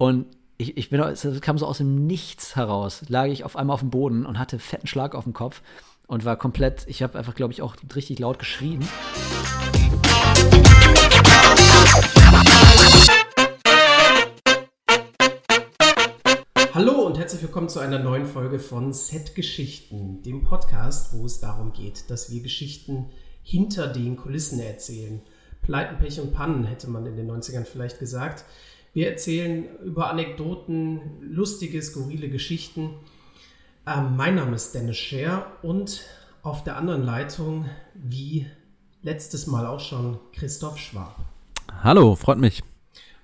Und ich, ich bin, es kam so aus dem Nichts heraus, lag ich auf einmal auf dem Boden und hatte fetten Schlag auf dem Kopf und war komplett, ich habe einfach, glaube ich, auch richtig laut geschrien. Hallo und herzlich willkommen zu einer neuen Folge von Set Geschichten, dem Podcast, wo es darum geht, dass wir Geschichten hinter den Kulissen erzählen. Pleiten, Pech und Pannen hätte man in den 90ern vielleicht gesagt. Wir erzählen über Anekdoten, lustige, skurrile Geschichten. Ähm, mein Name ist Dennis Scher und auf der anderen Leitung, wie letztes Mal auch schon, Christoph Schwab. Hallo, freut mich.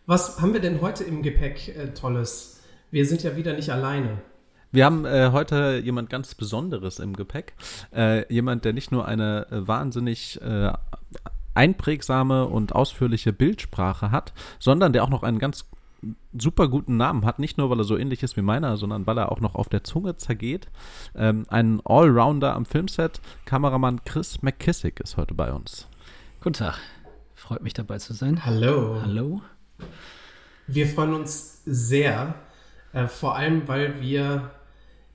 Was haben wir denn heute im Gepäck äh, Tolles? Wir sind ja wieder nicht alleine. Wir haben äh, heute jemand ganz Besonderes im Gepäck. Äh, jemand, der nicht nur eine äh, wahnsinnig äh, einprägsame und ausführliche Bildsprache hat, sondern der auch noch einen ganz super guten Namen hat, nicht nur weil er so ähnlich ist wie meiner, sondern weil er auch noch auf der Zunge zergeht. Ähm, ein Allrounder am Filmset, Kameramann Chris McKissick ist heute bei uns. Guten Tag, freut mich dabei zu sein. Hallo. Hallo. Wir freuen uns sehr, äh, vor allem weil wir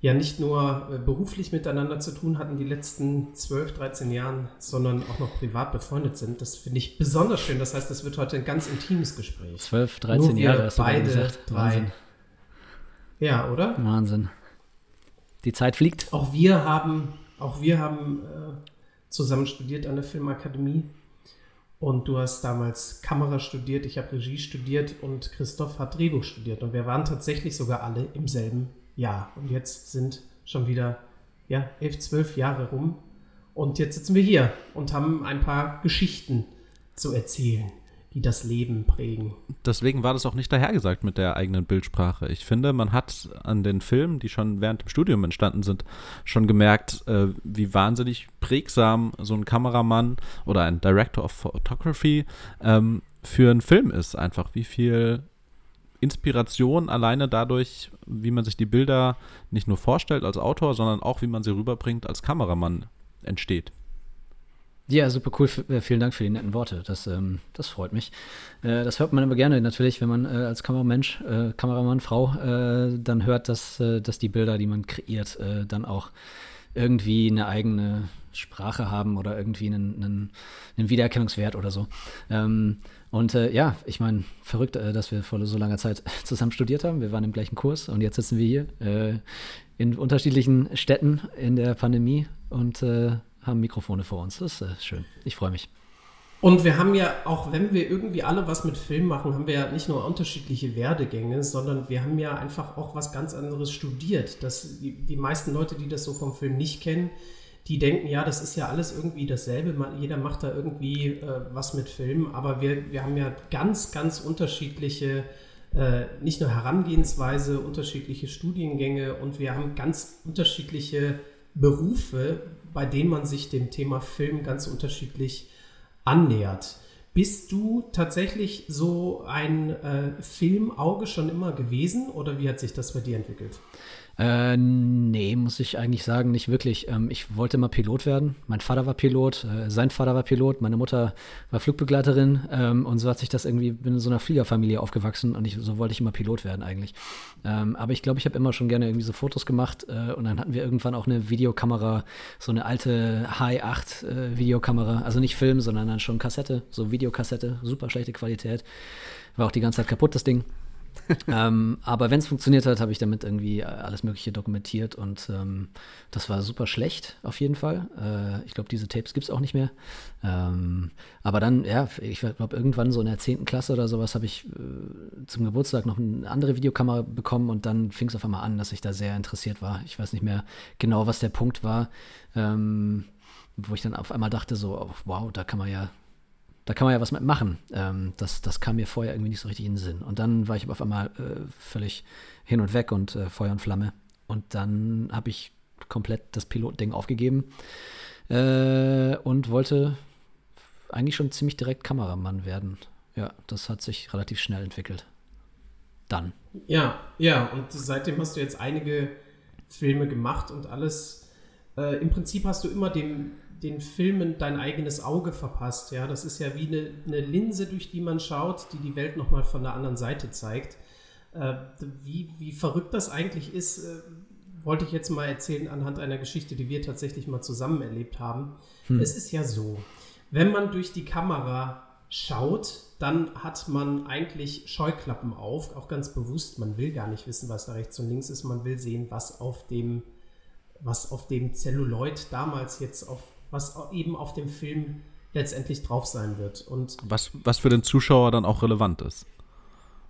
ja nicht nur äh, beruflich miteinander zu tun hatten die letzten 12, 13 Jahren, sondern auch noch privat befreundet sind. Das finde ich besonders schön. Das heißt, das wird heute ein ganz intimes Gespräch. 12, 13 Nur Jahre hast beide gesagt. drei. Wahnsinn. Ja, oder? Wahnsinn. Die Zeit fliegt. Auch wir haben, auch wir haben äh, zusammen studiert an der Filmakademie. Und du hast damals Kamera studiert, ich habe Regie studiert und Christoph hat Drehbuch studiert. Und wir waren tatsächlich sogar alle im selben Jahr. Und jetzt sind schon wieder ja, elf, zwölf Jahre rum. Und jetzt sitzen wir hier und haben ein paar Geschichten zu erzählen, die das Leben prägen. Deswegen war das auch nicht dahergesagt mit der eigenen Bildsprache. Ich finde, man hat an den Filmen, die schon während dem Studium entstanden sind, schon gemerkt, äh, wie wahnsinnig prägsam so ein Kameramann oder ein Director of Photography ähm, für einen Film ist. Einfach wie viel Inspiration alleine dadurch, wie man sich die Bilder nicht nur vorstellt als Autor, sondern auch wie man sie rüberbringt als Kameramann entsteht. Ja, super cool. Äh, Vielen Dank für die netten Worte. Das, ähm, das freut mich. Äh, das hört man immer gerne natürlich, wenn man äh, als Kameramensch, äh, Kameramann, Frau, äh, dann hört, dass, äh, dass die Bilder, die man kreiert, dann auch irgendwie eine eigene Sprache haben oder irgendwie einen, einen, einen Wiedererkennungswert oder so. Ähm, und äh, ja, ich meine, verrückt, äh, dass wir vor so langer Zeit zusammen studiert haben. Wir waren im gleichen Kurs und jetzt sitzen wir hier äh, in unterschiedlichen Städten in der Pandemie und äh, haben Mikrofone vor uns. Das ist äh, schön. Ich freue mich. Und wir haben ja, auch wenn wir irgendwie alle was mit Film machen, haben wir ja nicht nur unterschiedliche Werdegänge, sondern wir haben ja einfach auch was ganz anderes studiert. Das, die, die meisten Leute, die das so vom Film nicht kennen, die denken, ja, das ist ja alles irgendwie dasselbe. Jeder macht da irgendwie äh, was mit Film, aber wir, wir haben ja ganz, ganz unterschiedliche, äh, nicht nur Herangehensweise, unterschiedliche Studiengänge und wir haben ganz unterschiedliche Berufe, bei denen man sich dem Thema Film ganz unterschiedlich annähert. Bist du tatsächlich so ein äh, Filmauge schon immer gewesen oder wie hat sich das bei dir entwickelt? Äh, nee, muss ich eigentlich sagen, nicht wirklich. Ähm, ich wollte mal Pilot werden. Mein Vater war Pilot, äh, sein Vater war Pilot, meine Mutter war Flugbegleiterin ähm, und so hat sich das irgendwie, bin in so einer Fliegerfamilie aufgewachsen und ich, so wollte ich immer Pilot werden eigentlich. Ähm, aber ich glaube, ich habe immer schon gerne irgendwie so Fotos gemacht äh, und dann hatten wir irgendwann auch eine Videokamera, so eine alte Hi8 äh, Videokamera, also nicht Film, sondern dann schon Kassette, so Videokassette, super schlechte Qualität. War auch die ganze Zeit kaputt, das Ding. ähm, aber wenn es funktioniert hat, habe ich damit irgendwie äh, alles Mögliche dokumentiert und ähm, das war super schlecht auf jeden Fall. Äh, ich glaube, diese Tapes gibt es auch nicht mehr. Ähm, aber dann, ja, ich glaube, irgendwann so in der 10. Klasse oder sowas habe ich äh, zum Geburtstag noch eine andere Videokamera bekommen und dann fing es auf einmal an, dass ich da sehr interessiert war. Ich weiß nicht mehr genau, was der Punkt war, ähm, wo ich dann auf einmal dachte, so, oh, wow, da kann man ja da kann man ja was mit machen. Ähm, das, das kam mir vorher irgendwie nicht so richtig in den Sinn. Und dann war ich aber auf einmal äh, völlig hin und weg und äh, Feuer und Flamme. Und dann habe ich komplett das Pilotding aufgegeben äh, und wollte eigentlich schon ziemlich direkt Kameramann werden. Ja, das hat sich relativ schnell entwickelt. Dann. Ja, ja, und seitdem hast du jetzt einige Filme gemacht und alles. Äh, Im Prinzip hast du immer dem, den Filmen dein eigenes Auge verpasst. Ja, das ist ja wie eine, eine Linse, durch die man schaut, die die Welt nochmal von der anderen Seite zeigt. Äh, wie, wie verrückt das eigentlich ist, äh, wollte ich jetzt mal erzählen anhand einer Geschichte, die wir tatsächlich mal zusammen erlebt haben. Hm. Es ist ja so, wenn man durch die Kamera schaut, dann hat man eigentlich Scheuklappen auf, auch ganz bewusst. Man will gar nicht wissen, was da rechts und links ist. Man will sehen, was auf dem, was auf dem Celluloid damals jetzt auf, was eben auf dem Film letztendlich drauf sein wird. Und was, was für den Zuschauer dann auch relevant ist.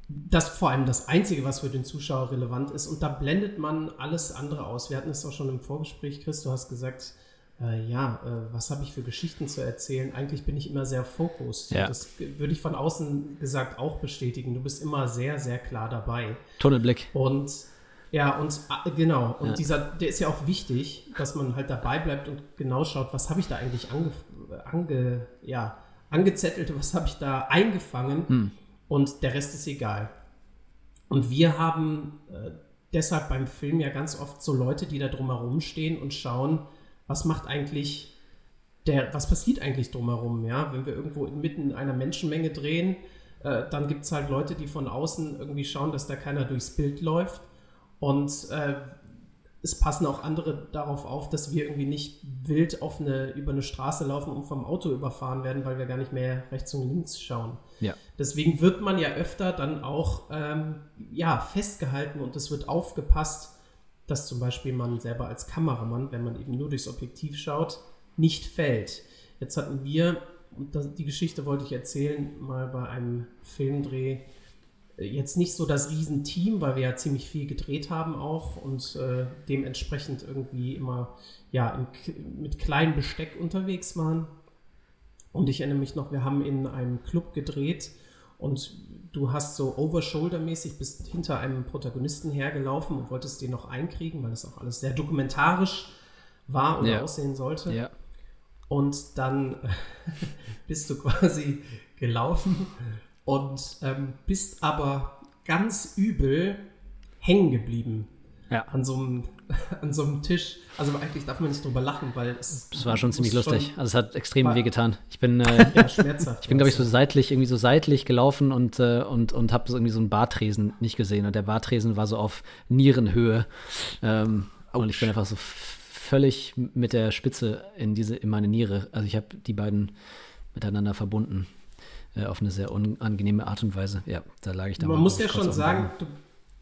Das vor allem das Einzige, was für den Zuschauer relevant ist. Und da blendet man alles andere aus. Wir hatten es auch schon im Vorgespräch, Chris, du hast gesagt, äh, ja, äh, was habe ich für Geschichten zu erzählen? Eigentlich bin ich immer sehr fokussiert. Ja. Das würde ich von außen gesagt auch bestätigen. Du bist immer sehr, sehr klar dabei. Tunnelblick. Und ja, und äh, genau. Und ja. dieser, der ist ja auch wichtig, dass man halt dabei bleibt und genau schaut, was habe ich da eigentlich ange, ange, ja, angezettelt, was habe ich da eingefangen hm. und der Rest ist egal. Und wir haben äh, deshalb beim Film ja ganz oft so Leute, die da drumherum stehen und schauen, was macht eigentlich der, was passiert eigentlich drumherum, ja? Wenn wir irgendwo inmitten einer Menschenmenge drehen, äh, dann gibt es halt Leute, die von außen irgendwie schauen, dass da keiner durchs Bild läuft. Und äh, es passen auch andere darauf auf, dass wir irgendwie nicht wild auf eine, über eine Straße laufen und vom Auto überfahren werden, weil wir gar nicht mehr rechts und links schauen. Ja. Deswegen wird man ja öfter dann auch ähm, ja, festgehalten und es wird aufgepasst, dass zum Beispiel man selber als Kameramann, wenn man eben nur durchs Objektiv schaut, nicht fällt. Jetzt hatten wir, und das, die Geschichte wollte ich erzählen, mal bei einem Filmdreh, jetzt nicht so das Riesenteam, weil wir ja ziemlich viel gedreht haben auch und äh, dementsprechend irgendwie immer ja, in, mit kleinem Besteck unterwegs waren. Und ich erinnere mich noch, wir haben in einem Club gedreht und du hast so Overshoulder-mäßig bist hinter einem Protagonisten hergelaufen und wolltest den noch einkriegen, weil das auch alles sehr dokumentarisch war oder ja. aussehen sollte. Ja. Und dann bist du quasi gelaufen und ähm, bist aber ganz übel hängen geblieben ja. an, so einem, an so einem Tisch. Also eigentlich darf man nicht drüber lachen, weil es. Es war schon ziemlich lustig. also es hat extrem war, wehgetan. Ich bin, äh, ja, ich bin, glaube ich, so seitlich, irgendwie so seitlich gelaufen und, äh, und, und habe so irgendwie so einen Bartresen nicht gesehen. Und der Bartresen war so auf Nierenhöhe. Ähm, und ich bin einfach so völlig mit der Spitze in diese, in meine Niere. Also ich habe die beiden miteinander verbunden äh, auf eine sehr unangenehme Art und Weise. Ja, da lag ich da. Man muss ja schon sagen, du,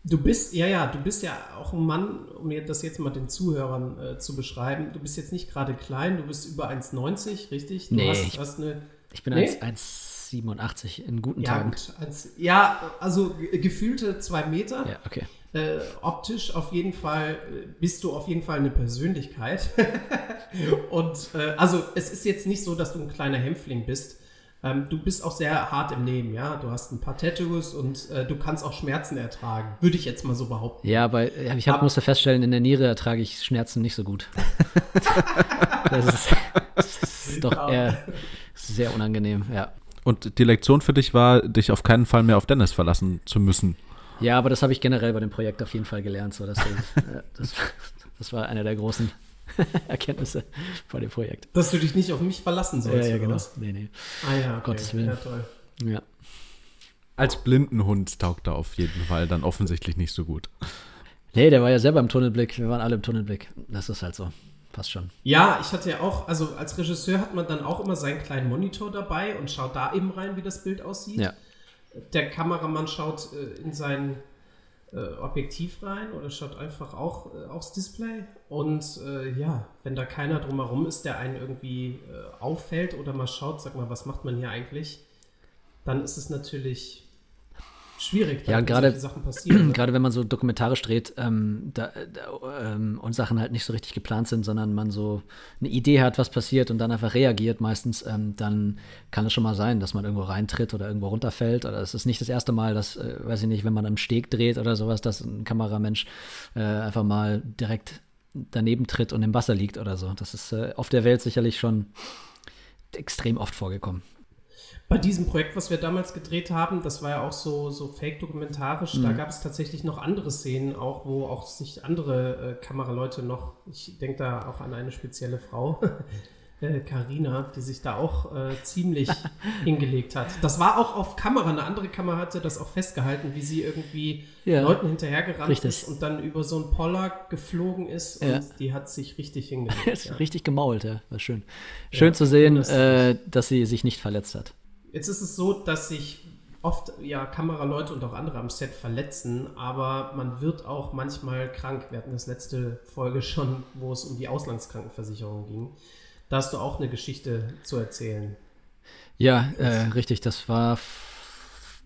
Du bist, ja, ja, du bist ja auch ein Mann, um mir das jetzt mal den Zuhörern äh, zu beschreiben. Du bist jetzt nicht gerade klein, du bist über 1,90, richtig? Du nee, hast, ich, hast eine, ich bin nee? 1,87 in guten ja, Tagen. Gut, als, ja, also gefühlte zwei Meter. Ja, okay. Äh, optisch auf jeden Fall äh, bist du auf jeden Fall eine Persönlichkeit. Und äh, also es ist jetzt nicht so, dass du ein kleiner Hämpfling bist. Ähm, du bist auch sehr hart im Leben, ja. Du hast ein paar Tattoos und äh, du kannst auch Schmerzen ertragen. Würde ich jetzt mal so behaupten. Ja, aber ich hab, musste feststellen, in der Niere ertrage ich Schmerzen nicht so gut. das, ist, das, ist, doch ja. eher sehr unangenehm, ja. Und die Lektion für dich war, dich auf keinen Fall mehr auf Dennis verlassen zu müssen. Ja, aber das habe ich generell bei dem Projekt auf jeden Fall gelernt. So, das, das, das war einer der großen Erkenntnisse vor dem Projekt. Dass du dich nicht auf mich verlassen sollst. Ja, ja genau. Nee, nee. Ah ja, okay. Gottes Willen. Ja, toll. Ja. Als Blindenhund taugt er auf jeden Fall dann offensichtlich nicht so gut. Nee, der war ja selber im Tunnelblick. Wir waren alle im Tunnelblick. Das ist halt so. Passt schon. Ja, ich hatte ja auch, also als Regisseur hat man dann auch immer seinen kleinen Monitor dabei und schaut da eben rein, wie das Bild aussieht. Ja. Der Kameramann schaut äh, in sein äh, Objektiv rein oder schaut einfach auch äh, aufs Display. Und äh, ja, wenn da keiner drumherum ist, der einen irgendwie äh, auffällt oder mal schaut, sag mal, was macht man hier eigentlich, dann ist es natürlich schwierig, ja, gerade Sachen passieren. Gerade wenn man so dokumentarisch dreht ähm, da, da, ähm, und Sachen halt nicht so richtig geplant sind, sondern man so eine Idee hat, was passiert und dann einfach reagiert meistens, ähm, dann kann es schon mal sein, dass man irgendwo reintritt oder irgendwo runterfällt. Oder es ist nicht das erste Mal, dass, äh, weiß ich nicht, wenn man am Steg dreht oder sowas, dass ein Kameramensch äh, einfach mal direkt daneben tritt und im Wasser liegt oder so. Das ist äh, auf der Welt sicherlich schon extrem oft vorgekommen. Bei diesem Projekt, was wir damals gedreht haben, das war ja auch so, so fake-dokumentarisch, mhm. da gab es tatsächlich noch andere Szenen, auch wo auch sich andere äh, Kameraleute noch, ich denke da auch an eine spezielle Frau, Karina, äh, die sich da auch äh, ziemlich hingelegt hat. Das war auch auf Kamera. Eine andere Kamera hatte das auch festgehalten, wie sie irgendwie ja. Leuten hinterhergerannt richtig. ist und dann über so einen Poller geflogen ist und ja. die hat sich richtig hingelegt. ja. Richtig gemault, ja. War schön. Schön zu sehen, das äh, dass sie sich nicht verletzt hat. Jetzt ist es so, dass sich oft ja Kameraleute und auch andere am Set verletzen, aber man wird auch manchmal krank. Wir hatten das letzte Folge schon, wo es um die Auslandskrankenversicherung ging. Da hast du auch eine Geschichte zu erzählen. Ja, äh, richtig. Das war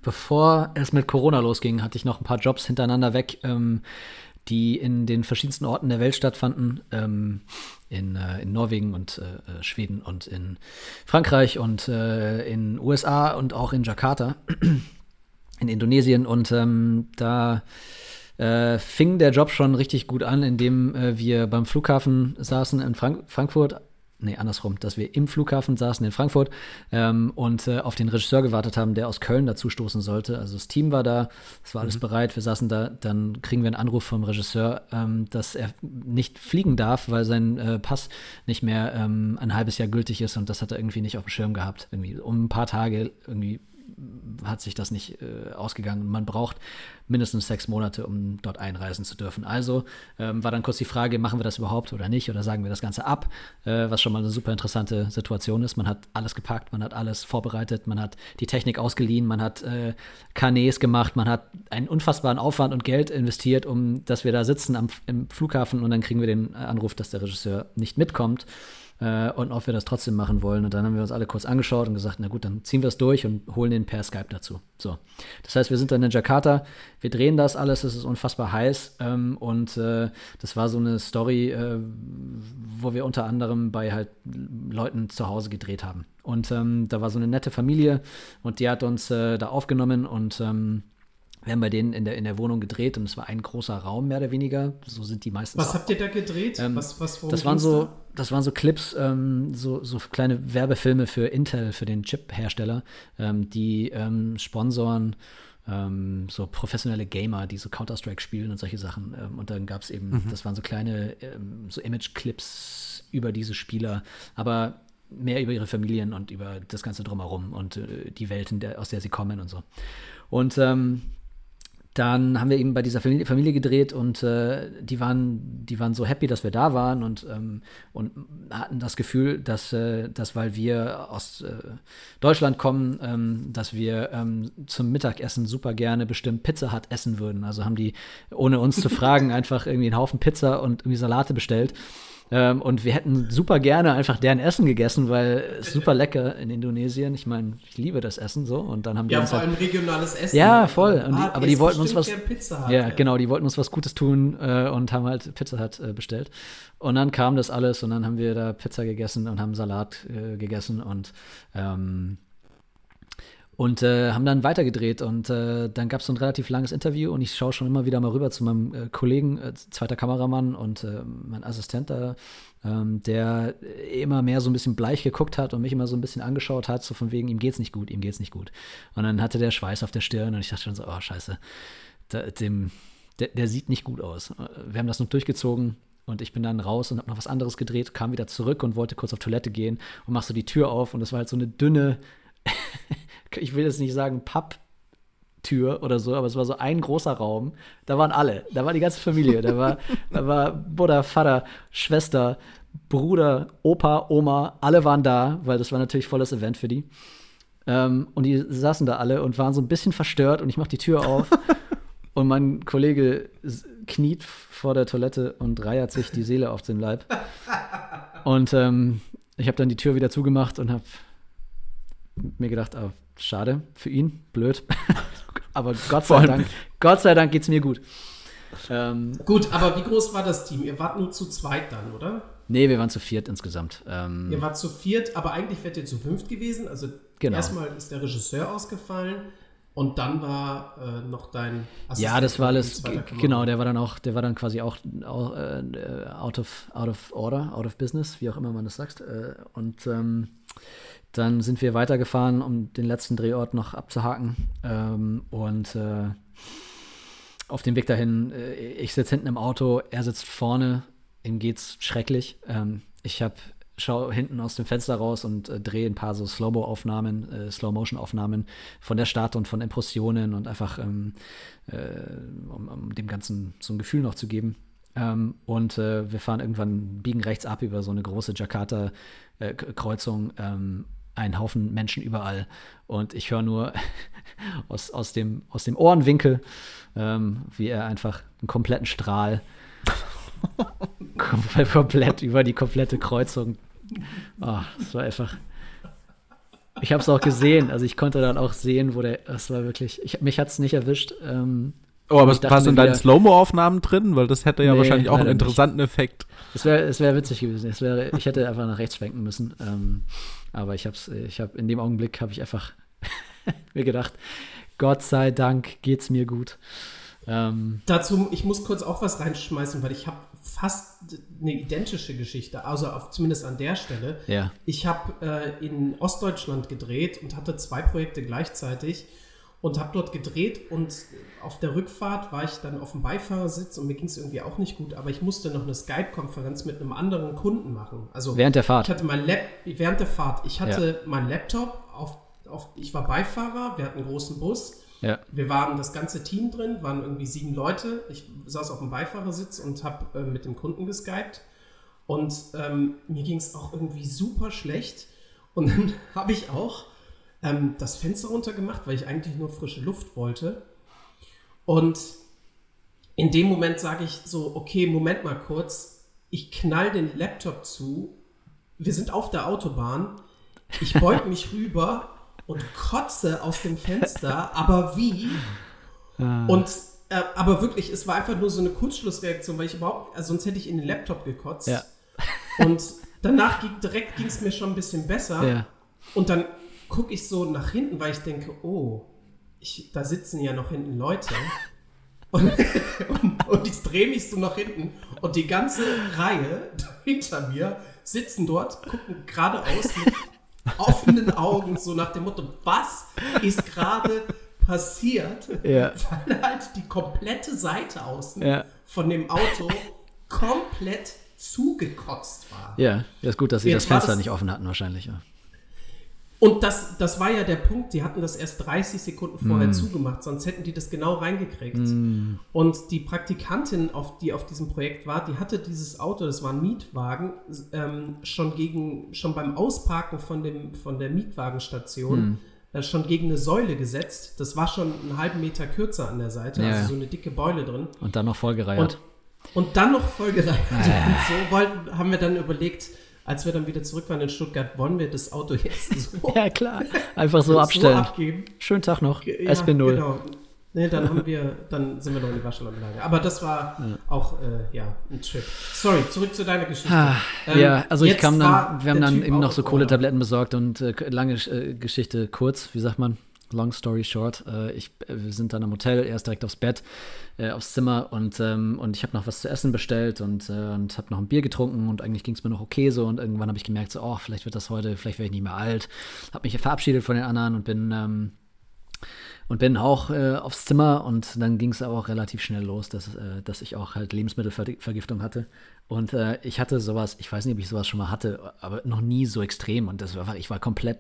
bevor es mit Corona losging, hatte ich noch ein paar Jobs hintereinander weg, ähm, die in den verschiedensten Orten der Welt stattfanden. Ähm, in, äh, in Norwegen und äh, äh Schweden und in Frankreich und äh, in USA und auch in Jakarta, in Indonesien. Und ähm, da äh, fing der Job schon richtig gut an, indem äh, wir beim Flughafen saßen in Frank Frankfurt nee, andersrum, dass wir im Flughafen saßen in Frankfurt ähm, und äh, auf den Regisseur gewartet haben, der aus Köln dazu stoßen sollte. Also das Team war da, es war alles mhm. bereit, wir saßen da, dann kriegen wir einen Anruf vom Regisseur, ähm, dass er nicht fliegen darf, weil sein äh, Pass nicht mehr ähm, ein halbes Jahr gültig ist und das hat er irgendwie nicht auf dem Schirm gehabt. Irgendwie um ein paar Tage irgendwie hat sich das nicht äh, ausgegangen. Man braucht mindestens sechs Monate, um dort einreisen zu dürfen. Also ähm, war dann kurz die Frage, machen wir das überhaupt oder nicht oder sagen wir das Ganze ab, äh, was schon mal eine super interessante Situation ist. Man hat alles gepackt, man hat alles vorbereitet, man hat die Technik ausgeliehen, man hat äh, Kanäs gemacht, man hat einen unfassbaren Aufwand und Geld investiert, um dass wir da sitzen am, im Flughafen und dann kriegen wir den Anruf, dass der Regisseur nicht mitkommt äh, und ob wir das trotzdem machen wollen. Und dann haben wir uns alle kurz angeschaut und gesagt, na gut, dann ziehen wir es durch und holen den per Skype dazu. So. Das heißt, wir sind dann in Jakarta, wir drehen das alles, es ist unfassbar heiß ähm, und äh, das war so eine Story, äh, wo wir unter anderem bei halt Leuten zu Hause gedreht haben. Und ähm, da war so eine nette Familie und die hat uns äh, da aufgenommen und ähm, wir haben bei denen in der, in der Wohnung gedreht und es war ein großer Raum, mehr oder weniger. So sind die meisten. Was habt ihr da gedreht? Ähm, was, was, das, waren so, das waren so Clips, ähm, so, so kleine Werbefilme für Intel, für den Chip-Hersteller, ähm, die ähm, sponsoren ähm, so professionelle Gamer, die so Counter-Strike spielen und solche Sachen. Ähm, und dann gab es eben, mhm. das waren so kleine so Image-Clips über diese Spieler, aber mehr über ihre Familien und über das Ganze drumherum und äh, die Welten, der, aus der sie kommen und so. Und ähm, dann haben wir eben bei dieser Familie, Familie gedreht und äh, die, waren, die waren so happy, dass wir da waren und, ähm, und hatten das Gefühl, dass, äh, dass weil wir aus äh, Deutschland kommen, ähm, dass wir ähm, zum Mittagessen super gerne bestimmt Pizza Hut essen würden. Also haben die, ohne uns zu fragen, einfach irgendwie einen Haufen Pizza und irgendwie Salate bestellt. Ähm, und wir hätten super gerne einfach deren Essen gegessen, weil es super lecker in Indonesien. Ich meine, ich liebe das Essen so. Und dann haben die ja, uns vor halt allem regionales Essen. Ja, voll. Und die, ah, aber die wollten uns was. Pizza hat, ja, genau. Die wollten uns was Gutes tun äh, und haben halt Pizza Hut äh, bestellt. Und dann kam das alles und dann haben wir da Pizza gegessen und haben Salat äh, gegessen und ähm, und äh, haben dann weitergedreht und äh, dann gab es so ein relativ langes Interview und ich schaue schon immer wieder mal rüber zu meinem äh, Kollegen, äh, zweiter Kameramann und äh, mein Assistent da, ähm, der immer mehr so ein bisschen bleich geguckt hat und mich immer so ein bisschen angeschaut hat, so von wegen, ihm geht's nicht gut, ihm geht's nicht gut. Und dann hatte der Schweiß auf der Stirn und ich dachte schon so, oh scheiße, da, dem, der, der sieht nicht gut aus. Wir haben das noch durchgezogen, und ich bin dann raus und habe noch was anderes gedreht, kam wieder zurück und wollte kurz auf Toilette gehen und mach so die Tür auf und das war halt so eine dünne ich will jetzt nicht sagen Papptür oder so, aber es war so ein großer Raum. Da waren alle, da war die ganze Familie. Da war, da war Bruder, Vater, Schwester, Bruder, Opa, Oma, alle waren da, weil das war natürlich volles Event für die. Ähm, und die saßen da alle und waren so ein bisschen verstört und ich mache die Tür auf und mein Kollege kniet vor der Toilette und reiert sich die Seele auf den Leib. Und ähm, ich habe dann die Tür wieder zugemacht und habe mir gedacht, oh, schade für ihn, blöd. aber Gott sei Dank, Gott sei Dank geht es mir gut. Ähm, gut, aber wie groß war das Team? Ihr wart nur zu zweit dann, oder? Nee, wir waren zu viert insgesamt. Ähm, ihr wart zu viert, aber eigentlich wärt ihr zu fünft gewesen. Also genau. erstmal ist der Regisseur ausgefallen und dann war äh, noch dein Assistent. Ja, das war alles, genau, der war dann auch, der war dann quasi auch äh, out, of, out of order, out of business, wie auch immer man das sagt. Äh, und ähm, dann sind wir weitergefahren, um den letzten Drehort noch abzuhaken. Ähm, und äh, auf dem Weg dahin, äh, ich sitze hinten im Auto, er sitzt vorne, ihm geht's schrecklich. Ähm, ich habe schaue hinten aus dem Fenster raus und äh, drehe ein paar so Slow-Mo-Aufnahmen, äh, Slow-Motion-Aufnahmen von der Stadt und von Impressionen und einfach, ähm, äh, um, um, dem Ganzen so ein Gefühl noch zu geben. Ähm, und äh, wir fahren irgendwann, biegen rechts ab über so eine große Jakarta-Kreuzung. Ähm, ein Haufen Menschen überall. Und ich höre nur aus, aus, dem, aus dem Ohrenwinkel, ähm, wie er einfach einen kompletten Strahl komplett über die komplette Kreuzung. Oh, das war einfach. Ich habe es auch gesehen, also ich konnte dann auch sehen, wo der. Das war wirklich. Ich, mich hat es nicht erwischt. Ähm, oh, aber was in deinen Slow-Mo-Aufnahmen drin? Weil das hätte ja nee, wahrscheinlich auch einen interessanten nicht. Effekt. Es wäre es wär witzig gewesen. Es wär, ich hätte einfach nach rechts schwenken müssen. Ähm, aber ich habe ich hab, in dem Augenblick habe ich einfach mir gedacht, Gott sei Dank geht's mir gut. Ähm, Dazu, ich muss kurz auch was reinschmeißen, weil ich habe fast eine identische Geschichte, also auf, zumindest an der Stelle. Ja. Ich habe äh, in Ostdeutschland gedreht und hatte zwei Projekte gleichzeitig und habe dort gedreht und auf der Rückfahrt war ich dann auf dem Beifahrersitz und mir ging es irgendwie auch nicht gut, aber ich musste noch eine Skype-Konferenz mit einem anderen Kunden machen. Also während der Fahrt. Ich hatte mein Lab während der Fahrt. Ich hatte ja. meinen Laptop auf, auf, ich war Beifahrer, wir hatten einen großen Bus ja. Wir waren das ganze Team drin, waren irgendwie sieben Leute. Ich saß auf dem Beifahrersitz und habe äh, mit dem Kunden geskypt. Und ähm, mir ging es auch irgendwie super schlecht. Und dann habe ich auch ähm, das Fenster runtergemacht, weil ich eigentlich nur frische Luft wollte. Und in dem Moment sage ich so, okay, Moment mal kurz. Ich knall den Laptop zu. Wir sind auf der Autobahn. Ich beug mich rüber und kotze aus dem Fenster, aber wie? Ah. Und äh, aber wirklich, es war einfach nur so eine Kurzschlussreaktion, weil ich überhaupt, also sonst hätte ich in den Laptop gekotzt. Ja. Und danach ging, direkt ging es mir schon ein bisschen besser. Ja. Und dann gucke ich so nach hinten, weil ich denke, oh, ich, da sitzen ja noch hinten Leute. Und, und, und ich drehe mich so nach hinten und die ganze Reihe hinter mir sitzen dort, gucken geradeaus mit offenen Augen, so nach dem Motto, was ist gerade passiert? Ja. Weil halt die komplette Seite außen ja. von dem Auto komplett zugekotzt war. Ja, das ist gut, dass sie Jetzt das Fenster das, nicht offen hatten wahrscheinlich. Ja. Und das, das war ja der Punkt, die hatten das erst 30 Sekunden vorher mm. zugemacht, sonst hätten die das genau reingekriegt. Mm. Und die Praktikantin, auf, die auf diesem Projekt war, die hatte dieses Auto, das war ein Mietwagen, ähm, schon gegen, schon beim Ausparken von, dem, von der Mietwagenstation mm. äh, schon gegen eine Säule gesetzt. Das war schon einen halben Meter kürzer an der Seite, ja. also so eine dicke Beule drin. Und dann noch vollgereiert. Und, und dann noch vollgereiert. Ah. Und so wollten, haben wir dann überlegt, als wir dann wieder zurück waren in Stuttgart, wollen wir das Auto jetzt so. ja, klar. Einfach so abstellen. So abgeben. Schönen Tag noch. Ja, SB0. Genau. Nee, dann haben wir, dann sind wir noch in die Waschanlage. Aber das war ja. auch, äh, ja, ein Trip. Sorry, zurück zu deiner Geschichte. Ah, ähm, ja, also ich kam dann, wir haben dann typ eben noch so Kohletabletten besorgt und äh, lange äh, Geschichte kurz, wie sagt man? Long story short, äh, ich, äh, wir sind dann im Hotel, er ist direkt aufs Bett, äh, aufs Zimmer und, ähm, und ich habe noch was zu essen bestellt und, äh, und habe noch ein Bier getrunken und eigentlich ging es mir noch okay so und irgendwann habe ich gemerkt, so, oh, vielleicht wird das heute, vielleicht werde ich nicht mehr alt. Habe mich verabschiedet von den anderen und bin, ähm, und bin auch äh, aufs Zimmer und dann ging es auch relativ schnell los, dass, äh, dass ich auch halt Lebensmittelvergiftung hatte. Und äh, ich hatte sowas, ich weiß nicht, ob ich sowas schon mal hatte, aber noch nie so extrem. Und das war, ich war komplett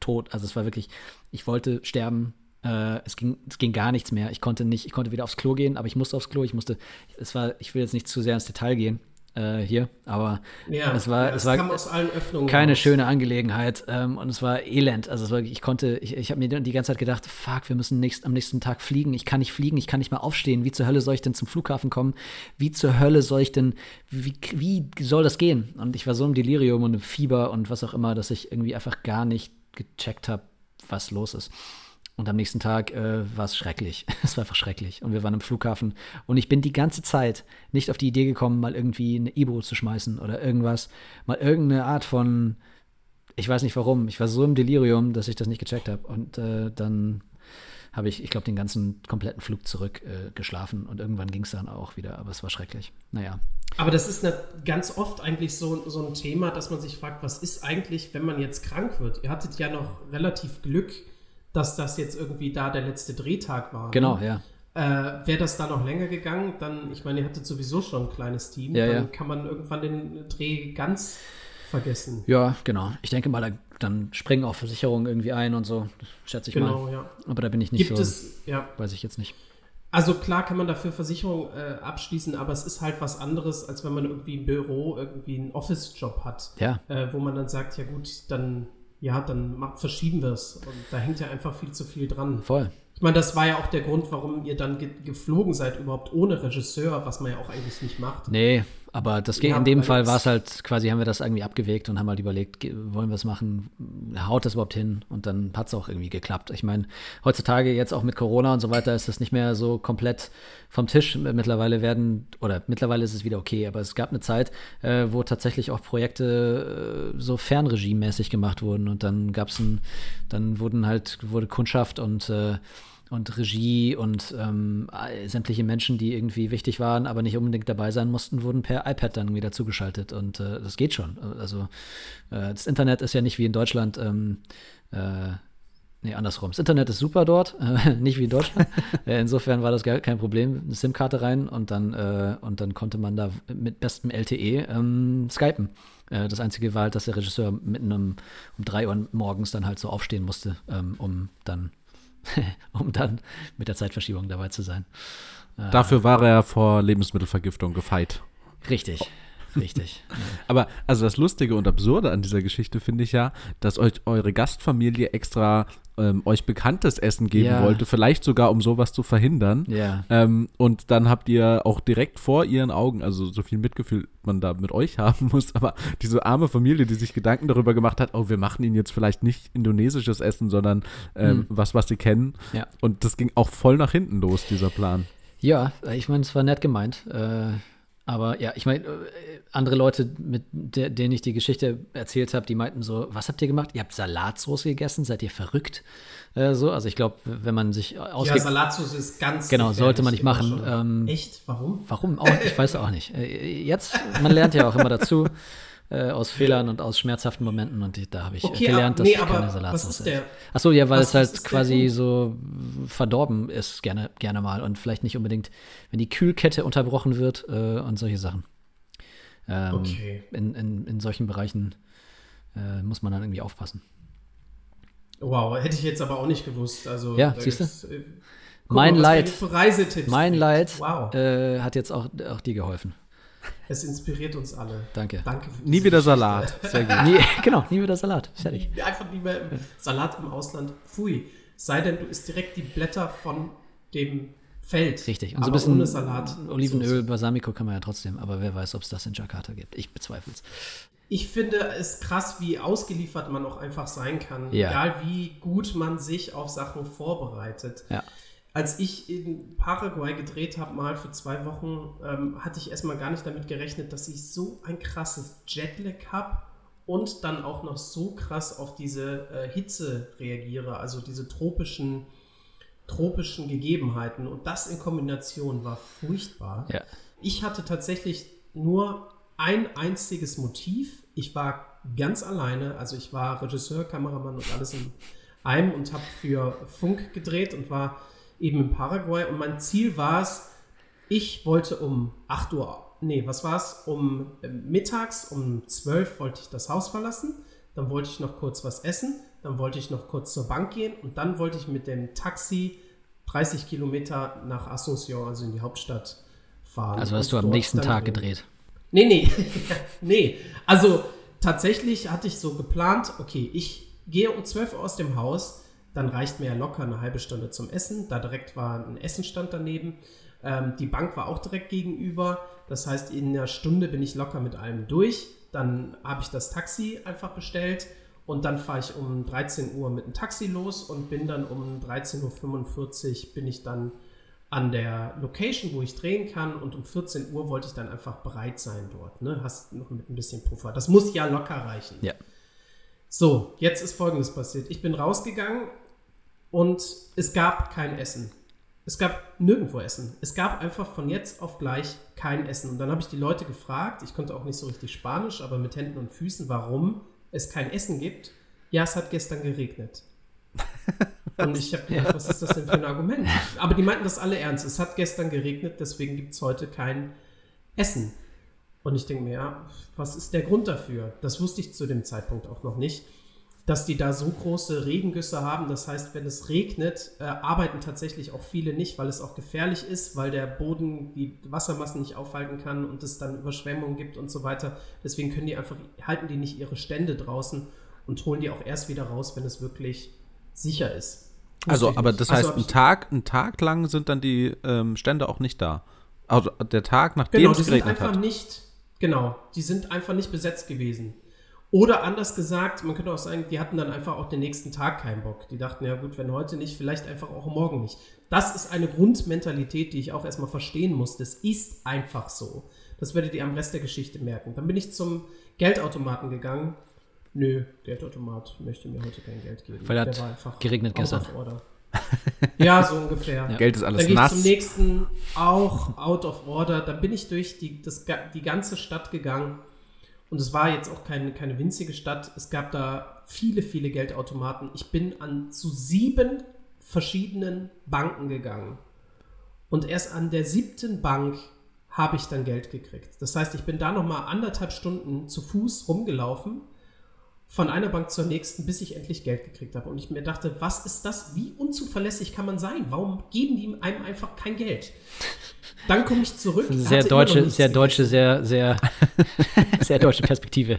tot. Also es war wirklich, ich wollte sterben. Äh, es, ging, es ging gar nichts mehr. Ich konnte nicht, ich konnte wieder aufs Klo gehen, aber ich musste aufs Klo. Ich musste, es war, ich will jetzt nicht zu sehr ins Detail gehen äh, hier, aber ja, es war, ja, es war keine raus. schöne Angelegenheit ähm, und es war elend. Also war, ich konnte, ich, ich habe mir die ganze Zeit gedacht, fuck, wir müssen nächst, am nächsten Tag fliegen. Ich kann nicht fliegen, ich kann nicht mal aufstehen. Wie zur Hölle soll ich denn zum Flughafen kommen? Wie zur Hölle soll ich denn, wie, wie soll das gehen? Und ich war so im Delirium und im Fieber und was auch immer, dass ich irgendwie einfach gar nicht gecheckt habe, was los ist. Und am nächsten Tag äh, war es schrecklich. es war einfach schrecklich. Und wir waren im Flughafen. Und ich bin die ganze Zeit nicht auf die Idee gekommen, mal irgendwie eine Ibo zu schmeißen oder irgendwas. Mal irgendeine Art von. Ich weiß nicht warum. Ich war so im Delirium, dass ich das nicht gecheckt habe. Und äh, dann habe ich, ich glaube, den ganzen kompletten Flug zurück äh, geschlafen. Und irgendwann ging es dann auch wieder. Aber es war schrecklich. Naja. Aber das ist eine, ganz oft eigentlich so, so ein Thema, dass man sich fragt, was ist eigentlich, wenn man jetzt krank wird? Ihr hattet ja noch relativ Glück, dass das jetzt irgendwie da der letzte Drehtag war. Genau, ne? ja. Äh, Wäre das da noch länger gegangen, dann, ich meine, ihr hattet sowieso schon ein kleines Team, ja, dann ja. kann man irgendwann den Dreh ganz vergessen. Ja, genau. Ich denke mal, da, dann springen auch Versicherungen irgendwie ein und so, schätze ich Genau, mal. ja. Aber da bin ich nicht Gibt so, es, ja. weiß ich jetzt nicht. Also klar kann man dafür Versicherung äh, abschließen, aber es ist halt was anderes, als wenn man irgendwie im Büro irgendwie einen Office-Job hat, Ja, äh, wo man dann sagt, ja gut, dann ja, dann mach, verschieben wir es. Und da hängt ja einfach viel zu viel dran. voll. Ich meine, das war ja auch der Grund, warum ihr dann ge geflogen seid, überhaupt ohne Regisseur, was man ja auch eigentlich nicht macht. Nee, aber das ging, Ja, in dem Fall war es halt quasi, haben wir das irgendwie abgewegt und haben halt überlegt, wollen wir es machen, haut das überhaupt hin? Und dann hat es auch irgendwie geklappt. Ich meine, heutzutage jetzt auch mit Corona und so weiter ist das nicht mehr so komplett vom Tisch. Mittlerweile werden, oder mittlerweile ist es wieder okay, aber es gab eine Zeit, äh, wo tatsächlich auch Projekte äh, so fernregiemäßig gemacht wurden und dann gab es ein, dann wurden halt, wurde Kundschaft und äh, und Regie und ähm, sämtliche Menschen, die irgendwie wichtig waren, aber nicht unbedingt dabei sein mussten, wurden per iPad dann wieder zugeschaltet. Und äh, das geht schon. Also äh, das Internet ist ja nicht wie in Deutschland. Ähm, äh, nee, andersrum. Das Internet ist super dort, nicht wie in Deutschland. äh, insofern war das gar kein Problem. Eine SIM-Karte rein und dann, äh, und dann konnte man da mit bestem LTE ähm, skypen. Äh, das Einzige war halt, dass der Regisseur mitten um, um drei Uhr morgens dann halt so aufstehen musste, ähm, um dann um dann mit der Zeitverschiebung dabei zu sein. Dafür war er vor Lebensmittelvergiftung gefeit. Richtig, richtig. Aber also das Lustige und Absurde an dieser Geschichte finde ich ja, dass euch eure Gastfamilie extra ähm, euch bekanntes Essen geben Ja. wollte, vielleicht sogar um sowas zu verhindern. Ja. Ähm, und dann habt ihr auch direkt vor ihren Augen, also so viel Mitgefühl man da mit euch haben muss, aber diese arme Familie, die sich Gedanken darüber gemacht hat, oh, wir machen ihnen jetzt vielleicht nicht indonesisches Essen, sondern ähm, was, was sie kennen. Ja. Und das ging auch voll nach hinten los, dieser Plan. Ja, ich meine, es war nett gemeint. Äh, aber ja, ich meine, äh, andere Leute, mit der, denen ich die Geschichte erzählt habe, die meinten so, was habt ihr gemacht? Ihr habt Salatsauce gegessen? Seid ihr verrückt? Äh, so, also ich glaube, wenn man sich Ja, ausgibt, Salatsauce ist ganz Genau, sollte man nicht machen. Ähm, Echt? Warum? Warum? Auch, ich weiß auch nicht. Äh, Jetzt, man lernt ja auch immer dazu äh, aus Fehlern und aus schmerzhaften Momenten und die, da habe ich Okay, gelernt, aber- dass nee, ich keine Salatsauce ist. Achso, ja, weil was- es halt quasi so verdorben ist, gerne, gerne mal und vielleicht nicht unbedingt, wenn die Kühlkette unterbrochen wird äh, und solche Sachen. Ähm, Okay. in, in, in solchen Bereichen äh, muss man dann irgendwie aufpassen. Wow, hätte ich jetzt aber auch nicht gewusst. Also, Ja, siehst du? äh, Mein Leid. Mein. Leid Wow, äh, hat jetzt auch, auch dir geholfen. Es inspiriert uns alle. Danke. Danke für Nie wieder Geschichte. Salat. Sehr gut. Nie, genau, nie wieder Salat. Fertig. Einfach nie mehr Salat im Ausland. Pfui. Sei denn, du isst direkt die Blätter von dem Feld. Richtig. Und so ein bisschen ohne Salat. Olivenöl, Balsamico kann man ja trotzdem, aber wer weiß, ob es das in Jakarta gibt. Ich bezweifle es. Ich finde es krass, wie ausgeliefert man auch einfach sein kann. Ja. Egal wie gut man sich auf Sachen vorbereitet. Ja. Als ich in Paraguay gedreht habe, mal für zwei Wochen, ähm, hatte ich erstmal gar nicht damit gerechnet, dass ich so ein krasses Jetlag habe und dann auch noch so krass auf diese äh, Hitze reagiere, also diese tropischen, tropischen Gegebenheiten. Und das in Kombination war furchtbar. Ja. Ich hatte tatsächlich nur ein einziges Motiv. Ich war ganz alleine, also ich war Regisseur, Kameramann und alles in einem und habe für Funk gedreht und war eben in Paraguay und mein Ziel war es, ich wollte um 8 Uhr, nee, was war es, um äh, mittags um 12 wollte ich das Haus verlassen, dann wollte ich noch kurz was essen, dann wollte ich noch kurz zur Bank gehen und dann wollte ich mit dem Taxi 30 Kilometer nach Asunción, also in die Hauptstadt fahren. Also hast du am nächsten Tag gedreht. Nee, nee. nee. Also tatsächlich hatte ich so geplant, okay, ich gehe um 12 Uhr aus dem Haus, dann reicht mir ja locker eine halbe Stunde zum Essen. Da direkt war ein Essenstand daneben. Ähm, die Bank war auch direkt gegenüber. Das heißt, in einer Stunde bin ich locker mit allem durch. Dann habe ich das Taxi einfach bestellt und dann fahre ich um 13 Uhr mit dem Taxi los und bin dann um 13.45 Uhr bin ich dann an der Location, wo ich drehen kann und um 14 Uhr wollte ich dann einfach bereit sein dort. Ne? Hast noch mit ein bisschen Puffer. Das muss ja locker reichen. Ja. So, jetzt ist Folgendes passiert. Ich bin rausgegangen und es gab kein Essen. Es gab nirgendwo Essen. Es gab einfach von jetzt auf gleich kein Essen. Und dann habe ich die Leute gefragt, ich konnte auch nicht so richtig Spanisch, aber mit Händen und Füßen, warum es kein Essen gibt. Ja, es hat gestern geregnet. Und ich habe gedacht, was ist das denn für ein Argument? Aber die meinten das alle ernst. Es hat gestern geregnet, deswegen gibt es heute kein Essen. Und ich denke mir, ja, was ist der Grund dafür? Das wusste ich zu dem Zeitpunkt auch noch nicht, dass die da so große Regengüsse haben. Das heißt, wenn es regnet, äh, arbeiten tatsächlich auch viele nicht, weil es auch gefährlich ist, weil der Boden die Wassermassen nicht aufhalten kann und es dann Überschwemmungen gibt und so weiter. Deswegen können die einfach, halten die nicht ihre Stände draußen und holen die auch erst wieder raus, wenn es wirklich sicher ist. Also, aber das Also heißt, hab ein ich- Tag, ein Tag lang sind dann die ähm, Stände auch nicht da. Also der Tag, nachdem Genau, es die sind geregnet einfach hat. nicht, genau, die sind einfach nicht besetzt gewesen. Oder anders gesagt, man könnte auch sagen, die hatten dann einfach auch den nächsten Tag keinen Bock. Die dachten, ja gut, wenn heute nicht, vielleicht einfach auch morgen nicht. Das ist eine Grundmentalität, die ich auch erstmal verstehen muss. Das ist einfach so. Das werdet ihr am Rest der Geschichte merken. Dann bin ich zum Geldautomaten gegangen. Nö, Geldautomat möchte mir heute kein Geld geben. Weil hat Der war einfach geregnet gestern. ja, so ungefähr. Geld ist alles Dann gehe ich nass. zum nächsten, auch out of order. Dann bin ich durch die, das, die ganze Stadt gegangen. Und es war jetzt auch keine, keine winzige Stadt. Es gab da viele, viele Geldautomaten. Ich bin an zu sieben verschiedenen Banken gegangen. Und erst an der siebten Bank habe ich dann Geld gekriegt. Das heißt, ich bin da nochmal anderthalb Stunden zu Fuß rumgelaufen, von einer Bank zur nächsten, bis ich endlich Geld gekriegt habe. Und ich mir dachte, was ist das? Wie unzuverlässig kann man sein? Warum geben die einem einfach kein Geld? Dann komme ich zurück. Sehr deutsche, sehr deutsche, sehr, sehr, sehr deutsche Perspektive.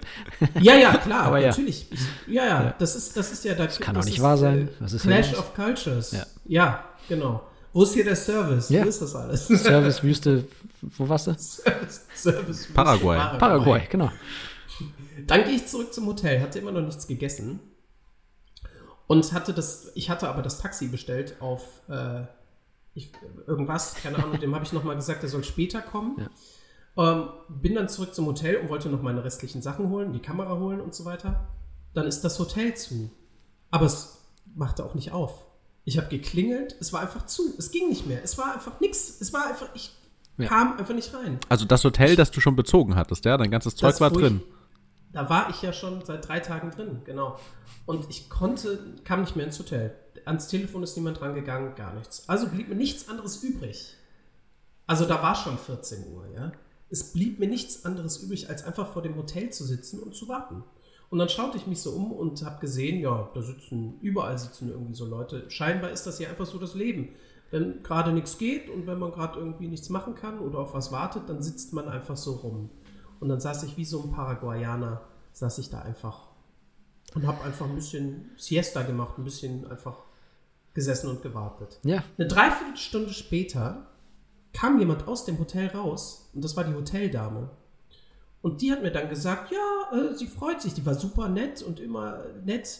Ja, ja, klar, Aber ja. natürlich. Ich, ja, ja, das ist, das ist ja da, Das kann doch nicht wahr sein. Was ist Clash of Cultures. Ja. ja, genau. Wo ist hier der Service? Ja. Wo ist das alles? Servicewüste, wo warst du? Service, Service Paraguay. Paraguay, genau. Dann gehe ich zurück zum Hotel, hatte immer noch nichts gegessen. Und hatte das, ich hatte aber das Taxi bestellt auf äh, ich, irgendwas, keine Ahnung, dem habe ich nochmal gesagt, er soll später kommen. Ähm, bin dann zurück zum Hotel und wollte noch meine restlichen Sachen holen, die Kamera holen und so weiter. Dann ist das Hotel zu. Aber es machte auch nicht auf. Ich habe geklingelt, es war einfach zu. Es ging nicht mehr. Es war einfach nichts. Es war einfach, ich Ja. kam einfach nicht rein. Also das Hotel, das du schon bezogen hattest, ja? Dein ganzes Zeug Das, war drin. Ich, da war ich ja schon seit drei Tagen drin, genau. Und ich konnte, kam nicht mehr ins Hotel. Ans Telefon ist niemand rangegangen, gar nichts. Also blieb mir nichts anderes übrig. Also da war schon 14 Uhr, ja. Es blieb mir nichts anderes übrig, als einfach vor dem Hotel zu sitzen und zu warten. Und dann schaute ich mich so um und habe gesehen, ja, da sitzen, überall sitzen irgendwie so Leute. Scheinbar ist das ja einfach so das Leben. Wenn gerade nichts geht und wenn man gerade irgendwie nichts machen kann oder auf was wartet, dann sitzt man einfach so rum. Und dann saß ich wie so ein Paraguayaner, saß ich da einfach und habe einfach ein bisschen Siesta gemacht, ein bisschen einfach gesessen und gewartet. Ja, Eine Dreiviertelstunde später kam jemand aus dem Hotel raus und das war die Hoteldame. Und die hat mir dann gesagt, ja, äh, sie freut sich, die war super nett und immer nett,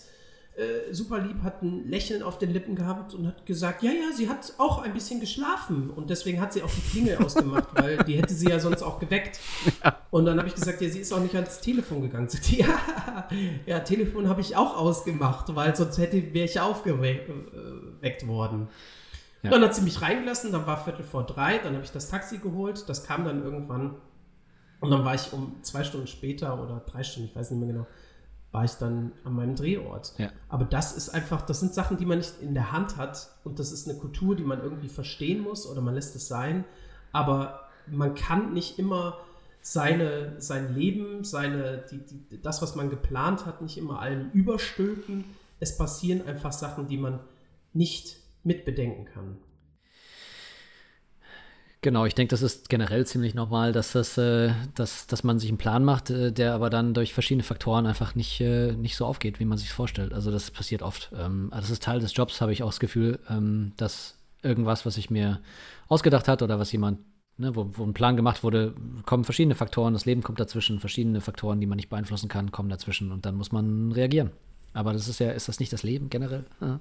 äh, super lieb, hat ein Lächeln auf den Lippen gehabt und hat gesagt, ja, ja, sie hat auch ein bisschen geschlafen und deswegen hat sie auch die Klingel ausgemacht, weil die hätte sie ja sonst auch geweckt. Und dann habe ich gesagt, ja, sie ist auch nicht ans Telefon gegangen. Sie ja, ja, Telefon habe ich auch ausgemacht, weil sonst hätte wäre ich aufgeweckt worden. Ja. Dann hat sie mich reingelassen, dann war Viertel vor drei, dann habe ich das Taxi geholt, das kam dann irgendwann und dann war ich um zwei Stunden später oder drei Stunden, ich weiß nicht mehr genau, war ich dann an meinem Drehort. Ja. Aber das ist einfach, das sind Sachen, die man nicht in der Hand hat und das ist eine Kultur, die man irgendwie verstehen muss oder man lässt es sein. Aber man kann nicht immer seine, sein Leben, seine, die, die, das, was man geplant hat, nicht immer allem überstülpen. Es passieren einfach Sachen, die man nicht mitbedenken kann. Genau, ich denke, das ist generell ziemlich normal, dass, das, äh, dass, dass man sich einen Plan macht, äh, der aber dann durch verschiedene Faktoren einfach nicht, äh, nicht so aufgeht, wie man sich vorstellt. Also das passiert oft. Ähm, also das ist Teil des Jobs, habe ich auch das Gefühl, ähm, dass irgendwas, was ich mir ausgedacht hat oder was jemand, ne, wo, wo ein Plan gemacht wurde, kommen verschiedene Faktoren, das Leben kommt dazwischen, verschiedene Faktoren, die man nicht beeinflussen kann, kommen dazwischen und dann muss man reagieren. Aber das ist ja, ist das nicht das Leben generell? Ja.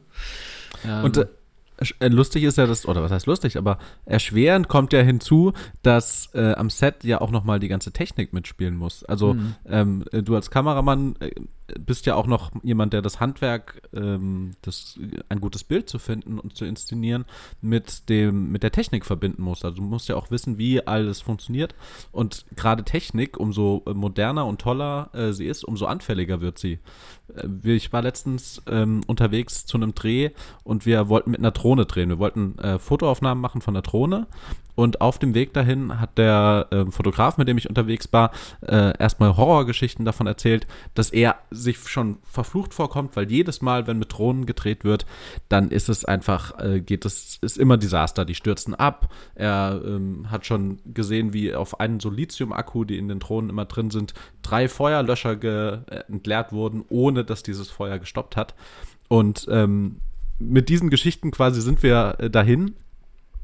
Ähm, Und äh, sch- äh, lustig ist ja das, oder was heißt lustig, aber erschwerend kommt ja hinzu, dass äh, am Set ja auch nochmal die ganze Technik mitspielen muss. Also Mhm. ähm, äh, du als Kameramann äh, bist ja auch noch jemand, der das Handwerk, ähm, das, ein gutes Bild zu finden und zu inszenieren, mit, dem, mit der Technik verbinden musst. Also du musst ja auch wissen, wie alles funktioniert. Und gerade Technik, umso moderner und toller äh, sie ist, umso anfälliger wird sie. Äh, ich war letztens ähm, unterwegs zu einem Dreh und wir wollten mit einer Drohne drehen. Wir wollten äh, Fotoaufnahmen machen von der Drohne und auf dem Weg dahin hat der äh, Fotograf, mit dem ich unterwegs war, äh, erstmal Horrorgeschichten davon erzählt, dass er sich schon verflucht vorkommt, weil jedes Mal, wenn mit Drohnen gedreht wird, dann ist es einfach, äh, geht es, ist immer Desaster. Die stürzen ab. Er ähm, hat schon gesehen, wie auf einen so Lithium-Akku, die in den Drohnen immer drin sind, drei Feuerlöscher äh, entleert wurden, ohne dass dieses Feuer gestoppt hat. Und ähm, mit diesen Geschichten quasi sind wir äh, dahin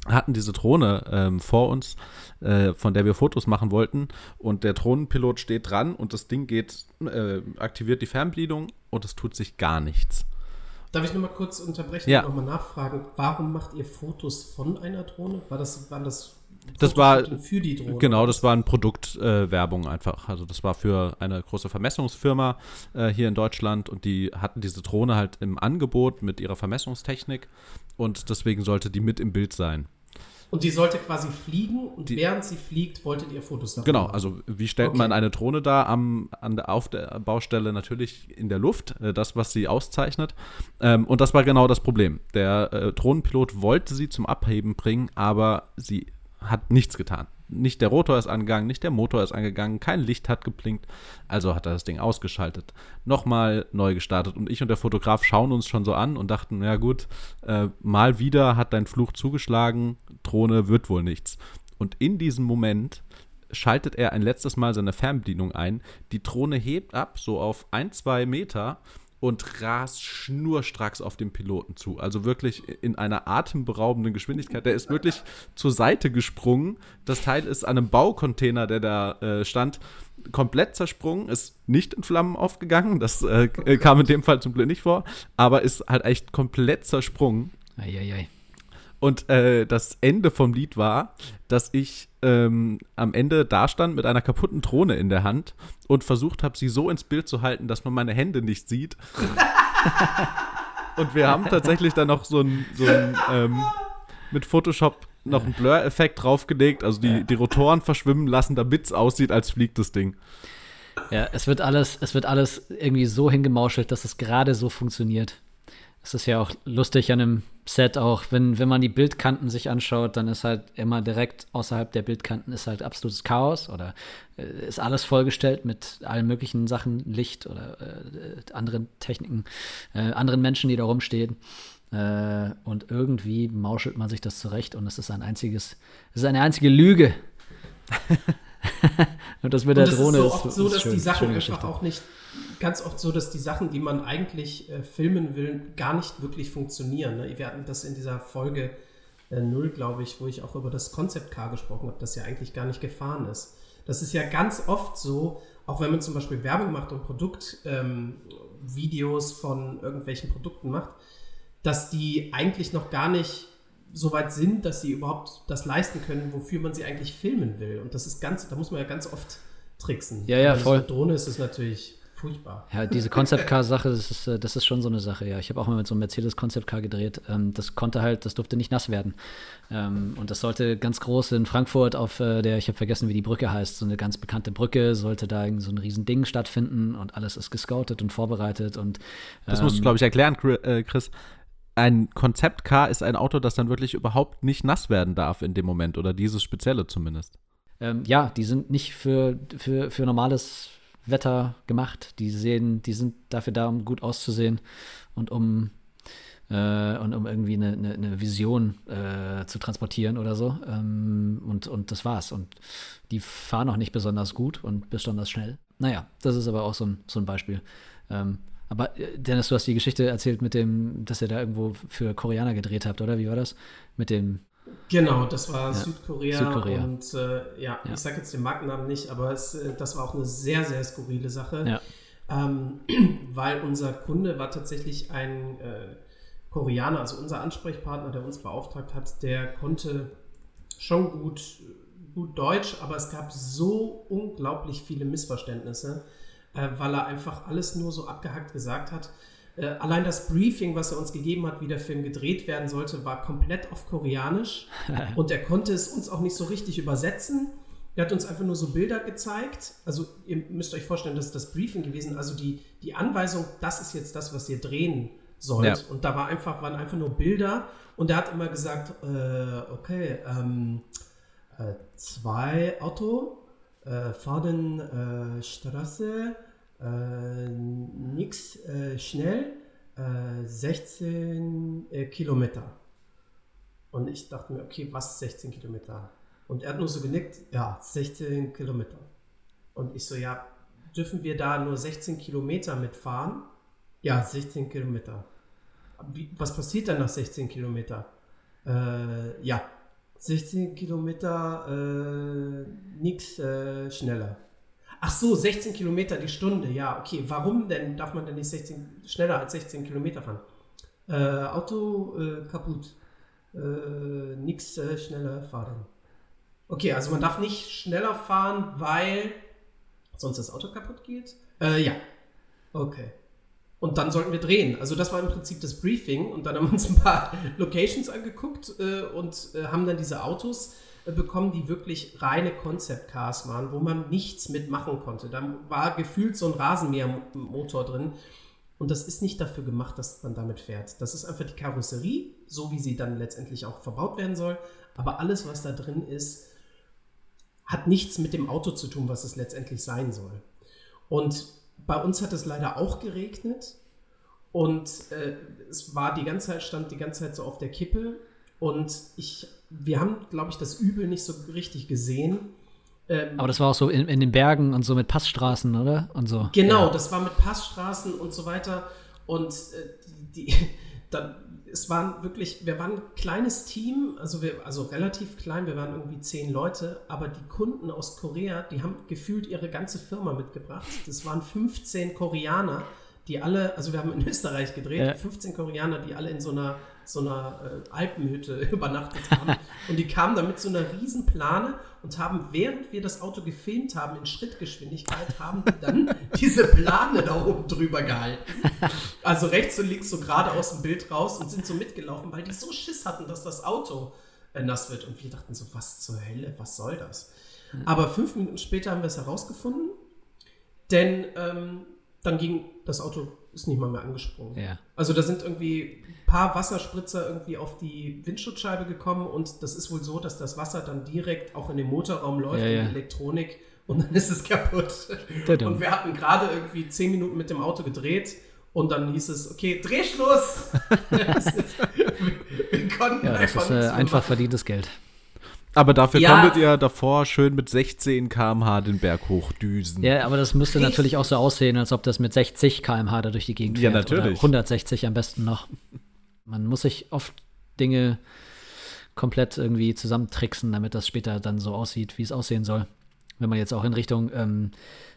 hatten diese Drohne ähm, vor uns, äh, von der wir Fotos machen wollten. Und der Drohnenpilot steht dran und das Ding geht, äh, aktiviert die Fernbedienung und es tut sich gar nichts. Darf ich nochmal kurz unterbrechen ja. und nochmal nachfragen, warum macht ihr Fotos von einer Drohne? War das, waren das das war für die Drohne. Genau, das war eine Produktwerbung äh, einfach. Also das war für eine große Vermessungsfirma äh, hier in Deutschland und die hatten diese Drohne halt im Angebot mit ihrer Vermessungstechnik und deswegen sollte die mit im Bild sein. Und die sollte quasi fliegen und die, während sie fliegt, wolltet ihr Fotos davon Genau, also wie stellt okay. man eine Drohne da am, an der, auf der Baustelle natürlich in der Luft, äh, das, was sie auszeichnet. Ähm, und das war genau das Problem. Der äh, Drohnenpilot wollte sie zum Abheben bringen, aber sie hat nichts getan. Nicht der Rotor ist angegangen, nicht der Motor ist angegangen, kein Licht hat geblinkt. Also hat er das Ding ausgeschaltet. Nochmal neu gestartet. Und ich und der Fotograf schauen uns schon so an und dachten, ja gut, äh, mal wieder hat dein Fluch zugeschlagen, Drohne wird wohl nichts. Und in diesem Moment schaltet er ein letztes Mal seine Fernbedienung ein. Die Drohne hebt ab, so auf ein, zwei Meter und rast schnurstracks auf den Piloten zu. Also wirklich in einer atemberaubenden Geschwindigkeit. Der ist wirklich zur Seite gesprungen. Das Teil ist an einem Baucontainer, der da äh, stand, komplett zersprungen, ist nicht in Flammen aufgegangen. Das äh, kam in dem Fall zum Glück nicht vor, aber ist halt echt komplett zersprungen. Eieiei. Und äh, das Ende vom Lied war, dass ich ähm, am Ende dastand mit einer kaputten Drohne in der Hand und versucht habe, sie so ins Bild zu halten, dass man meine Hände nicht sieht. und wir haben tatsächlich dann noch so ein, so ein ähm, mit Photoshop noch einen Blur-Effekt draufgelegt, also die, die Rotoren verschwimmen lassen, damit es aussieht, als fliegt das Ding. Ja, es wird alles, es wird alles irgendwie so hingemauschelt, dass es gerade so funktioniert. Es ist ja auch lustig an einem Set auch, wenn, wenn man die Bildkanten sich anschaut, dann ist halt immer direkt außerhalb der Bildkanten ist halt absolutes Chaos oder äh, ist alles vollgestellt mit allen möglichen Sachen, Licht oder äh, anderen Techniken, äh, anderen Menschen, die da rumstehen. Äh, und irgendwie mauschelt man sich das zurecht und es ist ein einziges, es ist eine einzige Lüge. und das mit und der Drohne ist so oft ist, so, dass schön, die Sachen einfach auch nicht ganz oft so, dass die Sachen, die man eigentlich äh, filmen will, gar nicht wirklich funktionieren. Ne? Wir hatten das in dieser Folge äh, 0, glaube ich, wo ich auch über das Concept Car gesprochen habe, das ja eigentlich gar nicht gefahren ist. Das ist ja ganz oft so, auch wenn man zum Beispiel Werbung macht und Produktvideos ähm, von irgendwelchen Produkten macht, dass die eigentlich noch gar nicht so weit sind, dass sie überhaupt das leisten können, wofür man sie eigentlich filmen will. Und das ist ganz, da muss man ja ganz oft tricksen. Ja, ja, voll. Mit Drohne ist es natürlich furchtbar. Ja, diese Concept Car Sache, das ist, äh, das ist schon so eine Sache, ja. Ich habe auch mal mit so einem Mercedes Concept Car gedreht. Ähm, das konnte halt, das durfte nicht nass werden. Ähm, und das sollte ganz groß in Frankfurt auf äh, der, ich habe vergessen, wie die Brücke heißt, so eine ganz bekannte Brücke, sollte da so ein riesen Ding stattfinden und alles ist gescoutet und vorbereitet und Das musst du, ähm, glaube ich, erklären, äh, Chris ein Konzept-Car ist ein Auto, das dann wirklich überhaupt nicht nass werden darf in dem Moment oder dieses spezielle zumindest. Ähm, ja, die sind nicht für, für, für normales Wetter gemacht. Die sehen, die sind dafür da, um gut auszusehen und um äh, und um irgendwie eine, eine, eine Vision äh, zu transportieren oder so. Ähm, und, und das war's. Und die fahren auch nicht besonders gut und besonders schnell. Naja, das ist aber auch so ein, so ein Beispiel. Ähm, aber äh, Dennis, du hast die Geschichte erzählt mit dem, dass ihr da irgendwo für Koreaner gedreht habt, oder? Wie war das? Mit dem Genau, das war ja, Südkorea, Südkorea, und äh, ja, ja, ich sage jetzt den Markennamen nicht, aber es, äh, das war auch eine sehr, sehr skurrile Sache, ja. ähm, weil unser Kunde war tatsächlich ein äh, Koreaner, also unser Ansprechpartner, der uns beauftragt hat, der konnte schon gut, gut Deutsch, aber es gab so unglaublich viele Missverständnisse. äh, weil er einfach alles nur so abgehackt gesagt hat. Äh, allein das Briefing, was er uns gegeben hat, wie der Film gedreht werden sollte, war komplett auf Koreanisch und er konnte es uns auch nicht so richtig übersetzen. Er hat uns einfach nur so Bilder gezeigt. Also ihr müsst euch vorstellen, das ist das Briefing gewesen. Also die, die Anweisung, das ist jetzt das, was ihr drehen sollt. Ja. Und da war einfach, waren einfach nur Bilder. Und er hat immer gesagt, äh, okay, ähm, äh, zwei Auto äh, fahren äh, Straße, äh, nix äh, schnell, 16 Kilometer. Und ich dachte mir, okay, was 16 Kilometer? Und er hat nur so genickt, ja, 16 Kilometer. Und ich so, ja, dürfen wir da nur 16 Kilometer mitfahren? Ja, 16 Kilometer. Wie, was passiert dann nach 16 Kilometer? Äh, ja, 16 Kilometer, äh, nichts äh, schneller. Ach so, 16 Kilometer die Stunde. Ja, okay. Warum denn darf man denn nicht 16, schneller als 16 Kilometer fahren? Äh, Auto äh, kaputt. Äh, nix äh, schneller fahren. Okay, also man darf nicht schneller fahren, weil sonst das Auto kaputt geht? Äh, ja. Okay. Und dann sollten wir drehen. Also das war im Prinzip das Briefing. Und dann haben wir uns ein paar Locations angeguckt äh, und haben dann diese Autos äh, bekommen, die wirklich reine Concept Cars waren, wo man nichts mitmachen konnte. Da war gefühlt so ein Rasenmähermotor drin. Und das ist nicht dafür gemacht, dass man damit fährt. Das ist einfach die Karosserie, so wie sie dann letztendlich auch verbaut werden soll. Aber alles, was da drin ist, hat nichts mit dem Auto zu tun, was es letztendlich sein soll. Und bei uns hat es leider auch geregnet und äh, es war die ganze Zeit, stand die ganze Zeit so auf der Kippe und ich, wir haben, glaube ich, das Übel nicht so richtig gesehen. Ähm, Aber das war auch so in, in, den Bergen und so mit Passstraßen, oder? Und so. Genau, ja. das war mit Passstraßen und so weiter. Und äh, die, dann es waren wirklich, wir waren ein kleines Team, also, wir, also relativ klein, wir waren irgendwie zehn Leute, aber die Kunden aus Korea, die haben gefühlt ihre ganze Firma mitgebracht. Das waren 15 Koreaner, die alle, also wir haben in Österreich gedreht, ja. 15 Koreaner, die alle in so einer so einer äh, Alpenhütte übernachtet haben. und die kamen dann mit so einer riesen Plane und haben, während wir das Auto gefilmt haben, in Schrittgeschwindigkeit, haben die dann diese Plane da oben drüber gehalten. Also rechts und links so gerade aus dem Bild raus und sind so mitgelaufen, weil die so Schiss hatten, dass das Auto äh, nass wird. Und wir dachten so, was zur Hölle, was soll das? Aber fünf Minuten später haben wir es herausgefunden, denn ähm, dann ging das Auto ist nicht mal mehr angesprungen. Ja. Also da sind irgendwie ein paar Wasserspritzer irgendwie auf die Windschutzscheibe gekommen und das ist wohl so, dass das Wasser dann direkt auch in den Motorraum läuft, ja, in die Elektronik und dann ist es kaputt. Und wir hatten gerade irgendwie zehn Minuten mit dem Auto gedreht und dann hieß es, okay, Drehschluss! wir konnten ja, das ist äh, einfach verdientes Geld. Aber dafür ja. konntet ihr davor schön mit 16 km/h den Berg hochdüsen. Ja, aber das müsste natürlich auch so aussehen, als ob das mit 60 km/h da durch die Gegend fährt. Ja, natürlich. Oder 160 am besten noch. Man muss sich oft Dinge komplett irgendwie zusammentricksen, damit das später dann so aussieht, wie es aussehen soll. Wenn man jetzt auch in Richtung ähm,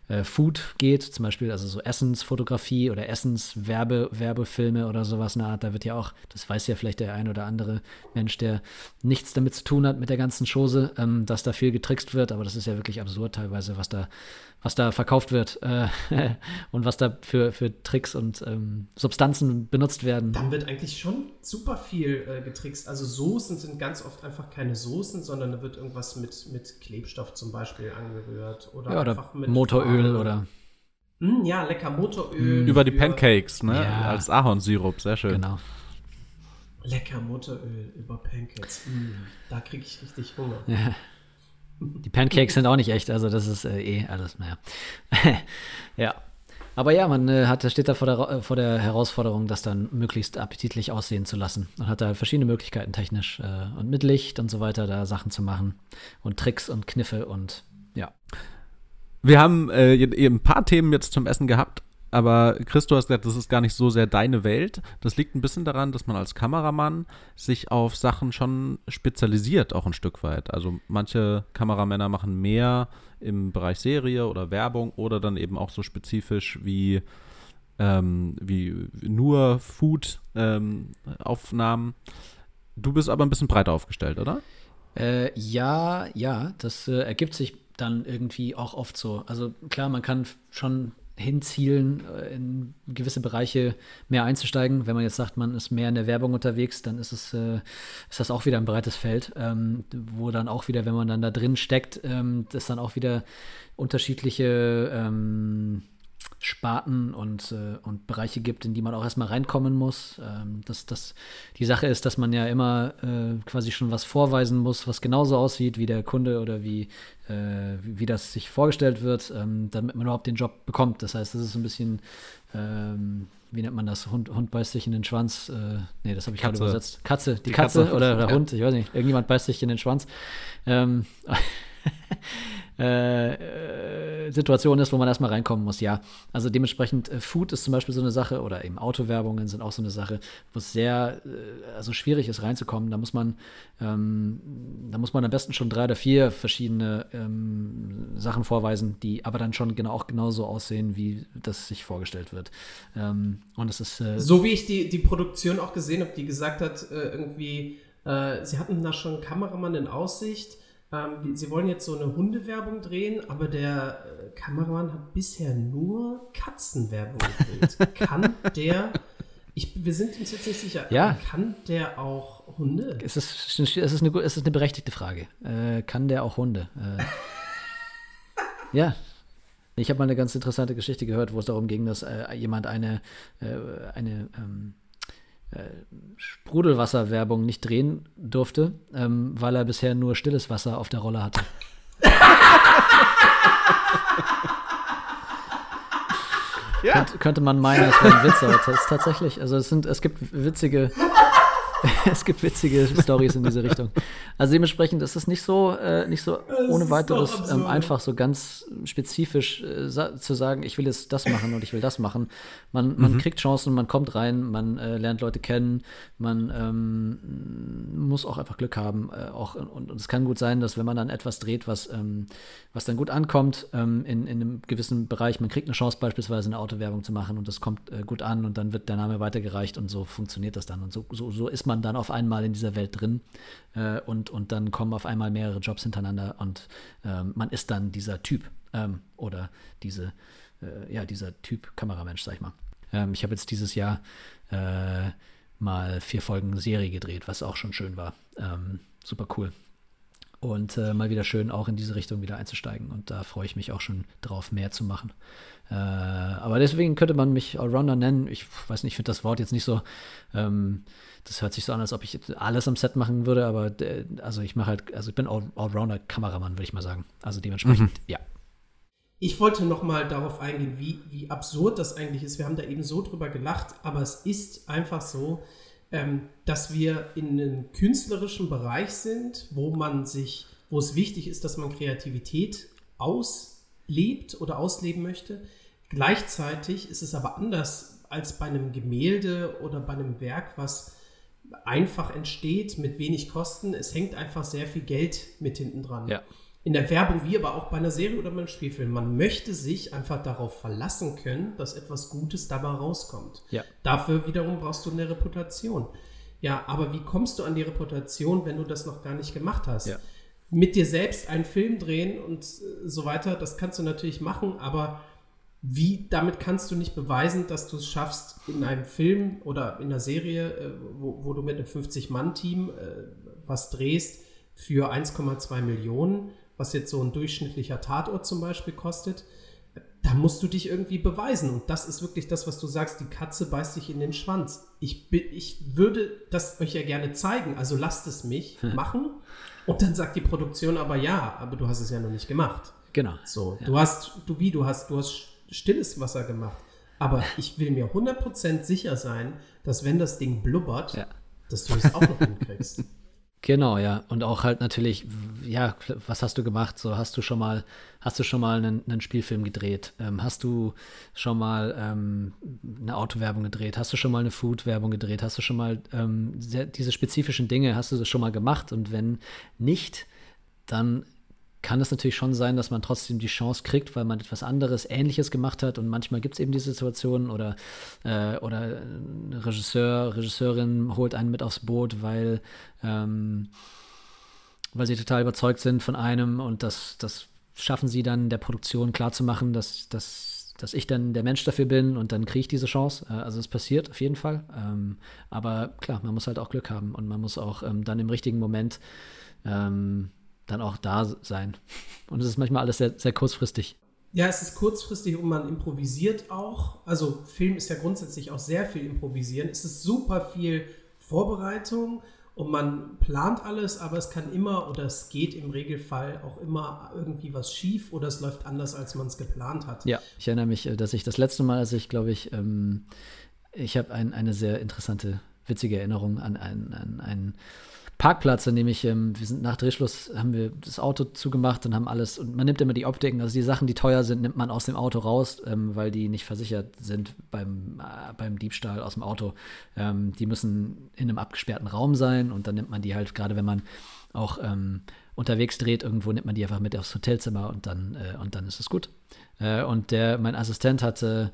äh, Food geht, zum Beispiel also so Essensfotografie oder Essenswerbe, Werbefilme oder sowas in der Art, da wird ja auch, das weiß ja vielleicht der ein oder andere Mensch, der nichts damit zu tun hat mit der ganzen Chose, ähm, dass da viel getrickst wird, aber das ist ja wirklich absurd teilweise, was da was da verkauft wird äh, und was da für, für Tricks und ähm, Substanzen benutzt werden. Dann wird eigentlich schon super viel äh, getrickst. Also Soßen sind ganz oft einfach keine Soßen, sondern da wird irgendwas mit, mit Klebstoff zum Beispiel angerührt. Oder, ja, oder einfach mit Motoröl Farbe. oder. Mm, ja, lecker Motoröl. Über die Pancakes, ne? Ja. Als Ahornsirup, sehr schön. Genau. Lecker Motoröl über Pancakes. Mm, da kriege ich richtig Hunger. Ja. Die Pancakes sind auch nicht echt, also das ist äh, eh alles, naja. ja. Aber ja, man äh, hat, steht da vor der, äh, vor der Herausforderung, das dann möglichst appetitlich aussehen zu lassen. Man hat da verschiedene Möglichkeiten technisch äh, und mit Licht und so weiter da Sachen zu machen und Tricks und Kniffe und ja. Wir haben äh, ein paar Themen jetzt zum Essen gehabt. Aber Chris, du hast gesagt, das ist gar nicht so sehr deine Welt. Das liegt ein bisschen daran, dass man als Kameramann sich auf Sachen schon spezialisiert, auch ein Stück weit. Also manche Kameramänner machen mehr im Bereich Serie oder Werbung oder dann eben auch so spezifisch wie, ähm, wie nur Food-Aufnahmen. Ähm, du bist aber ein bisschen breiter aufgestellt, oder? Äh, ja, ja, das äh, ergibt sich dann irgendwie auch oft so. Also klar, man kann schon hinzielen, äh, in gewisse Bereiche mehr einzusteigen. Wenn man jetzt sagt, man ist mehr in der Werbung unterwegs, dann ist es äh, ist das auch wieder ein breites Feld, ähm, wo dann auch wieder, wenn man dann da drin steckt, ähm, das dann auch wieder unterschiedliche ähm, Sparten und, äh, und Bereiche gibt, in die man auch erstmal reinkommen muss. Ähm, das, das, die Sache ist, dass man ja immer äh, quasi schon was vorweisen muss, was genauso aussieht wie der Kunde oder wie, äh, wie, wie, das sich vorgestellt wird, ähm, damit man überhaupt den Job bekommt. Das heißt, das ist so ein bisschen, ähm, wie nennt man das? Hund, Hund beißt sich in den Schwanz. Äh, nee, das habe ich gerade übersetzt. Katze, die, die Katze, Katze, oder der ja. Hund, ich weiß nicht. Irgendjemand beißt sich in den Schwanz. Ähm, äh, Situation ist, wo man erstmal reinkommen muss, ja. Also dementsprechend, äh, Food ist zum Beispiel so eine Sache oder eben Autowerbungen sind auch so eine Sache, wo es sehr äh, also schwierig ist reinzukommen. Da muss man, ähm, da muss man am besten schon drei oder vier verschiedene ähm, Sachen vorweisen, die aber dann schon genau auch genauso aussehen, wie das sich vorgestellt wird. Ähm, und es ist äh, so wie ich die, die Produktion auch gesehen habe, die gesagt hat, äh, irgendwie, äh, sie hatten da schon einen Kameramann in Aussicht ähm, sie wollen jetzt so eine Hundewerbung drehen, aber der äh, Kameramann hat bisher nur Katzenwerbung gedreht. kann der, ich, wir sind uns jetzt nicht sicher, ja. kann der auch Hunde? Es ist, es ist, eine, es ist eine berechtigte Frage. Äh, kann der auch Hunde? Äh, ja, ich habe mal eine ganz interessante Geschichte gehört, wo es darum ging, dass äh, jemand eine, äh, eine ähm, äh, Sprudelwasserwerbung nicht drehen durfte, ähm, weil er bisher nur stilles Wasser auf der Rolle hatte. ja. Könnt, könnte man meinen, es wäre ein Witz, aber es ist tatsächlich, also es sind, es gibt witzige es gibt witzige Stories in diese Richtung. Also dementsprechend ist es nicht so, äh, nicht so ohne weiteres ähm, einfach so ganz spezifisch äh, sa zu sagen, ich will jetzt das machen und ich will das machen. Man, man mhm. kriegt Chancen, man kommt rein, man äh, lernt Leute kennen, man ähm, muss auch einfach Glück haben. Äh, auch, und, und, es kann gut sein, dass wenn man dann etwas dreht, was, ähm, was dann gut ankommt ähm, in, in einem gewissen Bereich, man kriegt eine Chance beispielsweise eine Autowerbung zu machen und das kommt äh, gut an und dann wird der Name weitergereicht und so funktioniert das dann. Und so, so, so ist man dann auf einmal in dieser Welt drin äh, und, und dann kommen auf einmal mehrere Jobs hintereinander und ähm, man ist dann dieser Typ ähm, oder diese, äh, ja, dieser Typ Kameramensch, sag ich mal. Ähm, ich habe jetzt dieses Jahr äh, mal vier Folgen Serie gedreht, was auch schon schön war. Ähm, super cool. Und äh, mal wieder schön auch in diese Richtung wieder einzusteigen. Und da freue ich mich auch schon drauf, mehr zu machen. Äh, aber deswegen könnte man mich Allrounder nennen. Ich weiß nicht, ich finde das Wort jetzt nicht so. Ähm, das hört sich so an, als ob ich alles am Set machen würde, aber äh, also ich mache halt, also ich bin All Allrounder-Kameramann, würde ich mal sagen. Also dementsprechend, mhm. ja. Ich wollte noch mal darauf eingehen, wie, wie absurd das eigentlich ist. Wir haben da eben so drüber gelacht, aber es ist einfach so, ähm, dass wir in einem künstlerischen Bereich sind, wo man sich, wo es wichtig ist, dass man Kreativität auslebt oder ausleben möchte. Gleichzeitig ist es aber anders als bei einem Gemälde oder bei einem Werk, was einfach entsteht mit wenig Kosten. Es hängt einfach sehr viel Geld mit hinten dran. Ja. In der Werbung, wie aber auch bei einer Serie oder bei einem Spielfilm. Man möchte sich einfach darauf verlassen können, dass etwas Gutes dabei rauskommt. Ja. Dafür wiederum brauchst du eine Reputation. Ja, aber wie kommst du an die Reputation, wenn du das noch gar nicht gemacht hast? Ja. Mit dir selbst einen Film drehen und so weiter, das kannst du natürlich machen, aber wie damit kannst du nicht beweisen, dass du es schaffst, in einem Film oder in einer Serie, äh, wo, wo, du mit einem 50-Mann-Team äh, was drehst, für 1,2 Millionen, was jetzt so ein durchschnittlicher Tatort zum Beispiel kostet, da musst du dich irgendwie beweisen. Und das ist wirklich das, was du sagst, die Katze beißt sich in den Schwanz. Ich, ich würde das euch ja gerne zeigen, also lasst es mich machen. Und dann sagt die Produktion aber ja, aber du hast es ja noch nicht gemacht. Genau. So, ja. du hast, du wie, du hast, du hast stilles Wasser gemacht. Aber ich will mir 100% sicher sein, dass wenn das Ding blubbert, ja. dass du es auch noch hinkriegst. Genau, ja. Und auch halt natürlich, ja, was hast du gemacht? So, hast du schon mal, hast du schon mal einen, einen Spielfilm gedreht? Ähm, hast du schon mal ähm, eine Autowerbung gedreht? Hast du schon mal eine Food-Werbung gedreht? Hast du schon mal ähm, diese spezifischen Dinge, hast du das schon mal gemacht? Und wenn nicht, dann kann es natürlich schon sein, dass man trotzdem die Chance kriegt, weil man etwas anderes, Ähnliches gemacht hat. Und manchmal gibt es eben diese Situationen oder, äh, oder ein Regisseur, Regisseurin holt einen mit aufs Boot, weil, ähm, weil sie total überzeugt sind von einem und das, das schaffen sie dann der Produktion klarzumachen, dass, dass dass ich dann der Mensch dafür bin und dann kriege ich diese Chance. Äh, also es passiert auf jeden Fall. Ähm, aber klar, man muss halt auch Glück haben und man muss auch ähm, dann im richtigen Moment ähm, dann auch da sein. Und es ist manchmal alles sehr, sehr kurzfristig. Ja, es ist kurzfristig und man improvisiert auch. Also Film ist ja grundsätzlich auch sehr viel improvisieren. Es ist super viel Vorbereitung und man plant alles, aber es kann immer oder es geht im Regelfall auch immer irgendwie was schief oder es läuft anders, als man es geplant hat. Ja, ich erinnere mich, äh, dass ich das letzte Mal, als ich glaube ich, ähm, ich habe ein, eine sehr interessante, witzige Erinnerung an einen, an einen Parkplatz, an dem ich, ähm, wir sind nach Drehschluss, haben wir das Auto zugemacht und haben alles, und man nimmt immer die Optiken, also die Sachen, die teuer sind, nimmt man aus dem Auto raus, ähm, weil die nicht versichert sind beim, äh, beim Diebstahl aus dem Auto. Ähm, die müssen in einem abgesperrten Raum sein und dann nimmt man die halt, gerade wenn man auch ähm, unterwegs dreht, irgendwo nimmt man die einfach mit aufs Hotelzimmer und dann, äh, und dann ist es gut. Äh, und der, mein Assistent hatte,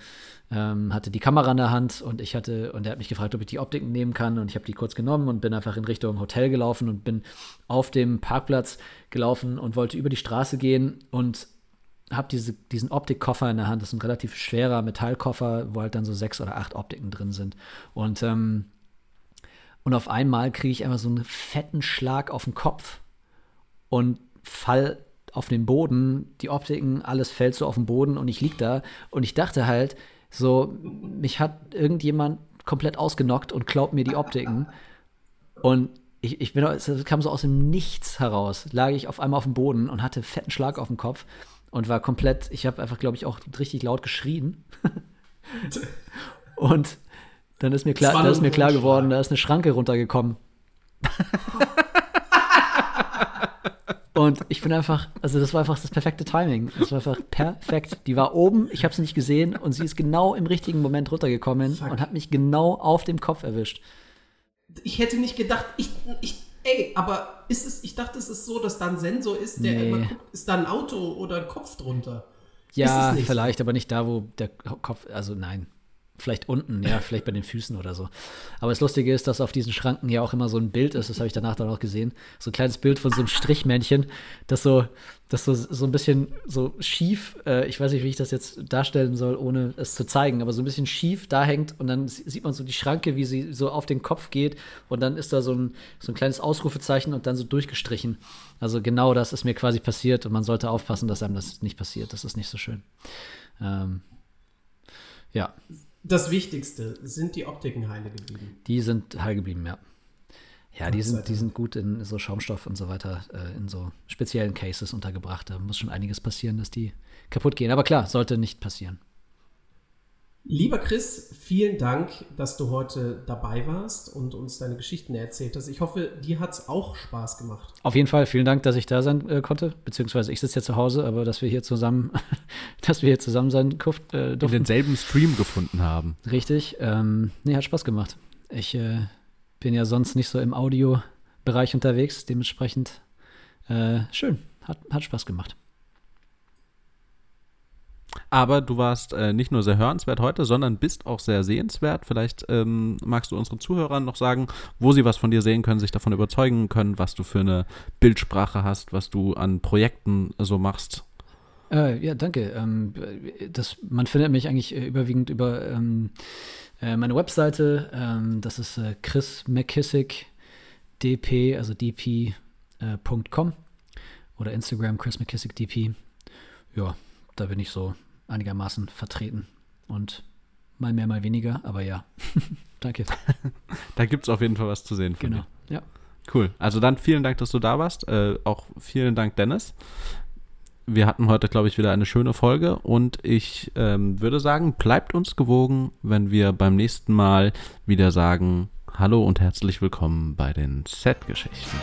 ähm, hatte die Kamera in der Hand und ich hatte, und er hat mich gefragt, ob ich die Optiken nehmen kann. Und ich habe die kurz genommen und bin einfach in Richtung Hotel gelaufen und bin auf dem Parkplatz gelaufen und wollte über die Straße gehen und habe diese, diesen Optikkoffer in der Hand. Das ist ein relativ schwerer Metallkoffer, wo halt dann so sechs oder acht Optiken drin sind. Und, ähm, und auf einmal kriege ich einfach so einen fetten Schlag auf den Kopf und fall auf den Boden, die Optiken, alles fällt so auf den Boden und ich lieg da und ich dachte halt, so, mich hat irgendjemand komplett ausgenockt und klaut mir die Optiken. Und ich, ich bin, es kam so aus dem Nichts heraus, lag ich auf einmal auf dem Boden und hatte fetten Schlag auf dem Kopf und war komplett, ich habe einfach, glaube ich, auch richtig laut geschrien. und dann ist mir klar, da ist mir klar geworden, da ist eine Schranke runtergekommen. Und ich bin einfach, also das war einfach das perfekte Timing. Das war einfach perfekt. Die war oben, ich habe sie nicht gesehen und sie ist genau im richtigen Moment runtergekommen Fuck. und hat mich genau auf dem Kopf erwischt. Ich hätte nicht gedacht, ich, ich ey, aber ist es, ich dachte, es ist so, dass da ein Sensor ist, der nee. immer guckt, ist da ein Auto oder ein Kopf drunter? Ja, vielleicht, aber nicht da, wo der Kopf, also nein. Vielleicht unten, ja, vielleicht bei den Füßen oder so. Aber das Lustige ist, dass auf diesen Schranken ja auch immer so ein Bild ist, das habe ich danach dann auch gesehen. So ein kleines Bild von so einem Strichmännchen, das so, das so, so ein bisschen so schief, äh, ich weiß nicht, wie ich das jetzt darstellen soll, ohne es zu zeigen, aber so ein bisschen schief da hängt und dann sieht man so die Schranke, wie sie so auf den Kopf geht und dann ist da so ein, so ein kleines Ausrufezeichen und dann so durchgestrichen. Also genau das ist mir quasi passiert und man sollte aufpassen, dass einem das nicht passiert. Das ist nicht so schön. Ähm, ja das Wichtigste, sind die Optiken heile geblieben? Die sind heil geblieben, ja. Ja, die sind, die sind gut in so Schaumstoff und so weiter, äh, in so speziellen Cases untergebracht. Da muss schon einiges passieren, dass die kaputt gehen. Aber klar, sollte nicht passieren. Lieber Chris, vielen Dank, dass du heute dabei warst und uns deine Geschichten erzählt hast. Ich hoffe, dir hat es auch Spaß gemacht. Auf jeden Fall, vielen Dank, dass ich da sein äh, konnte. Beziehungsweise ich sitze ja zu Hause, aber dass wir hier zusammen, dass wir hier zusammen sein äh, durften. In denselben Stream gefunden haben. Richtig. Ähm, nee, hat Spaß gemacht. Ich äh, bin ja sonst nicht so im Audiobereich unterwegs, dementsprechend äh, schön. Hat, hat Spaß gemacht. Aber du warst äh, nicht nur sehr hörenswert heute, sondern bist auch sehr sehenswert. Vielleicht ähm, magst du unseren Zuhörern noch sagen, wo sie was von dir sehen können, sich davon überzeugen können, was du für eine Bildsprache hast, was du an Projekten so machst. Äh, ja, danke. Ähm, das, man findet mich eigentlich äh, überwiegend über ähm, äh, meine Webseite. Ähm, das ist äh, Chris McKissick dp, also dp.com äh, oder Instagram Chris McKissick dp. Ja, da bin ich so einigermaßen vertreten. Und mal mehr, mal weniger, aber ja. Danke. da gibt es auf jeden Fall was zu sehen. Von genau, dir. ja. Cool. Also dann vielen Dank, dass du da warst. Äh, auch vielen Dank, Dennis. Wir hatten heute, glaube ich, wieder eine schöne Folge und ich ähm, würde sagen, bleibt uns gewogen, wenn wir beim nächsten Mal wieder sagen, hallo und herzlich willkommen bei den Set-Geschichten.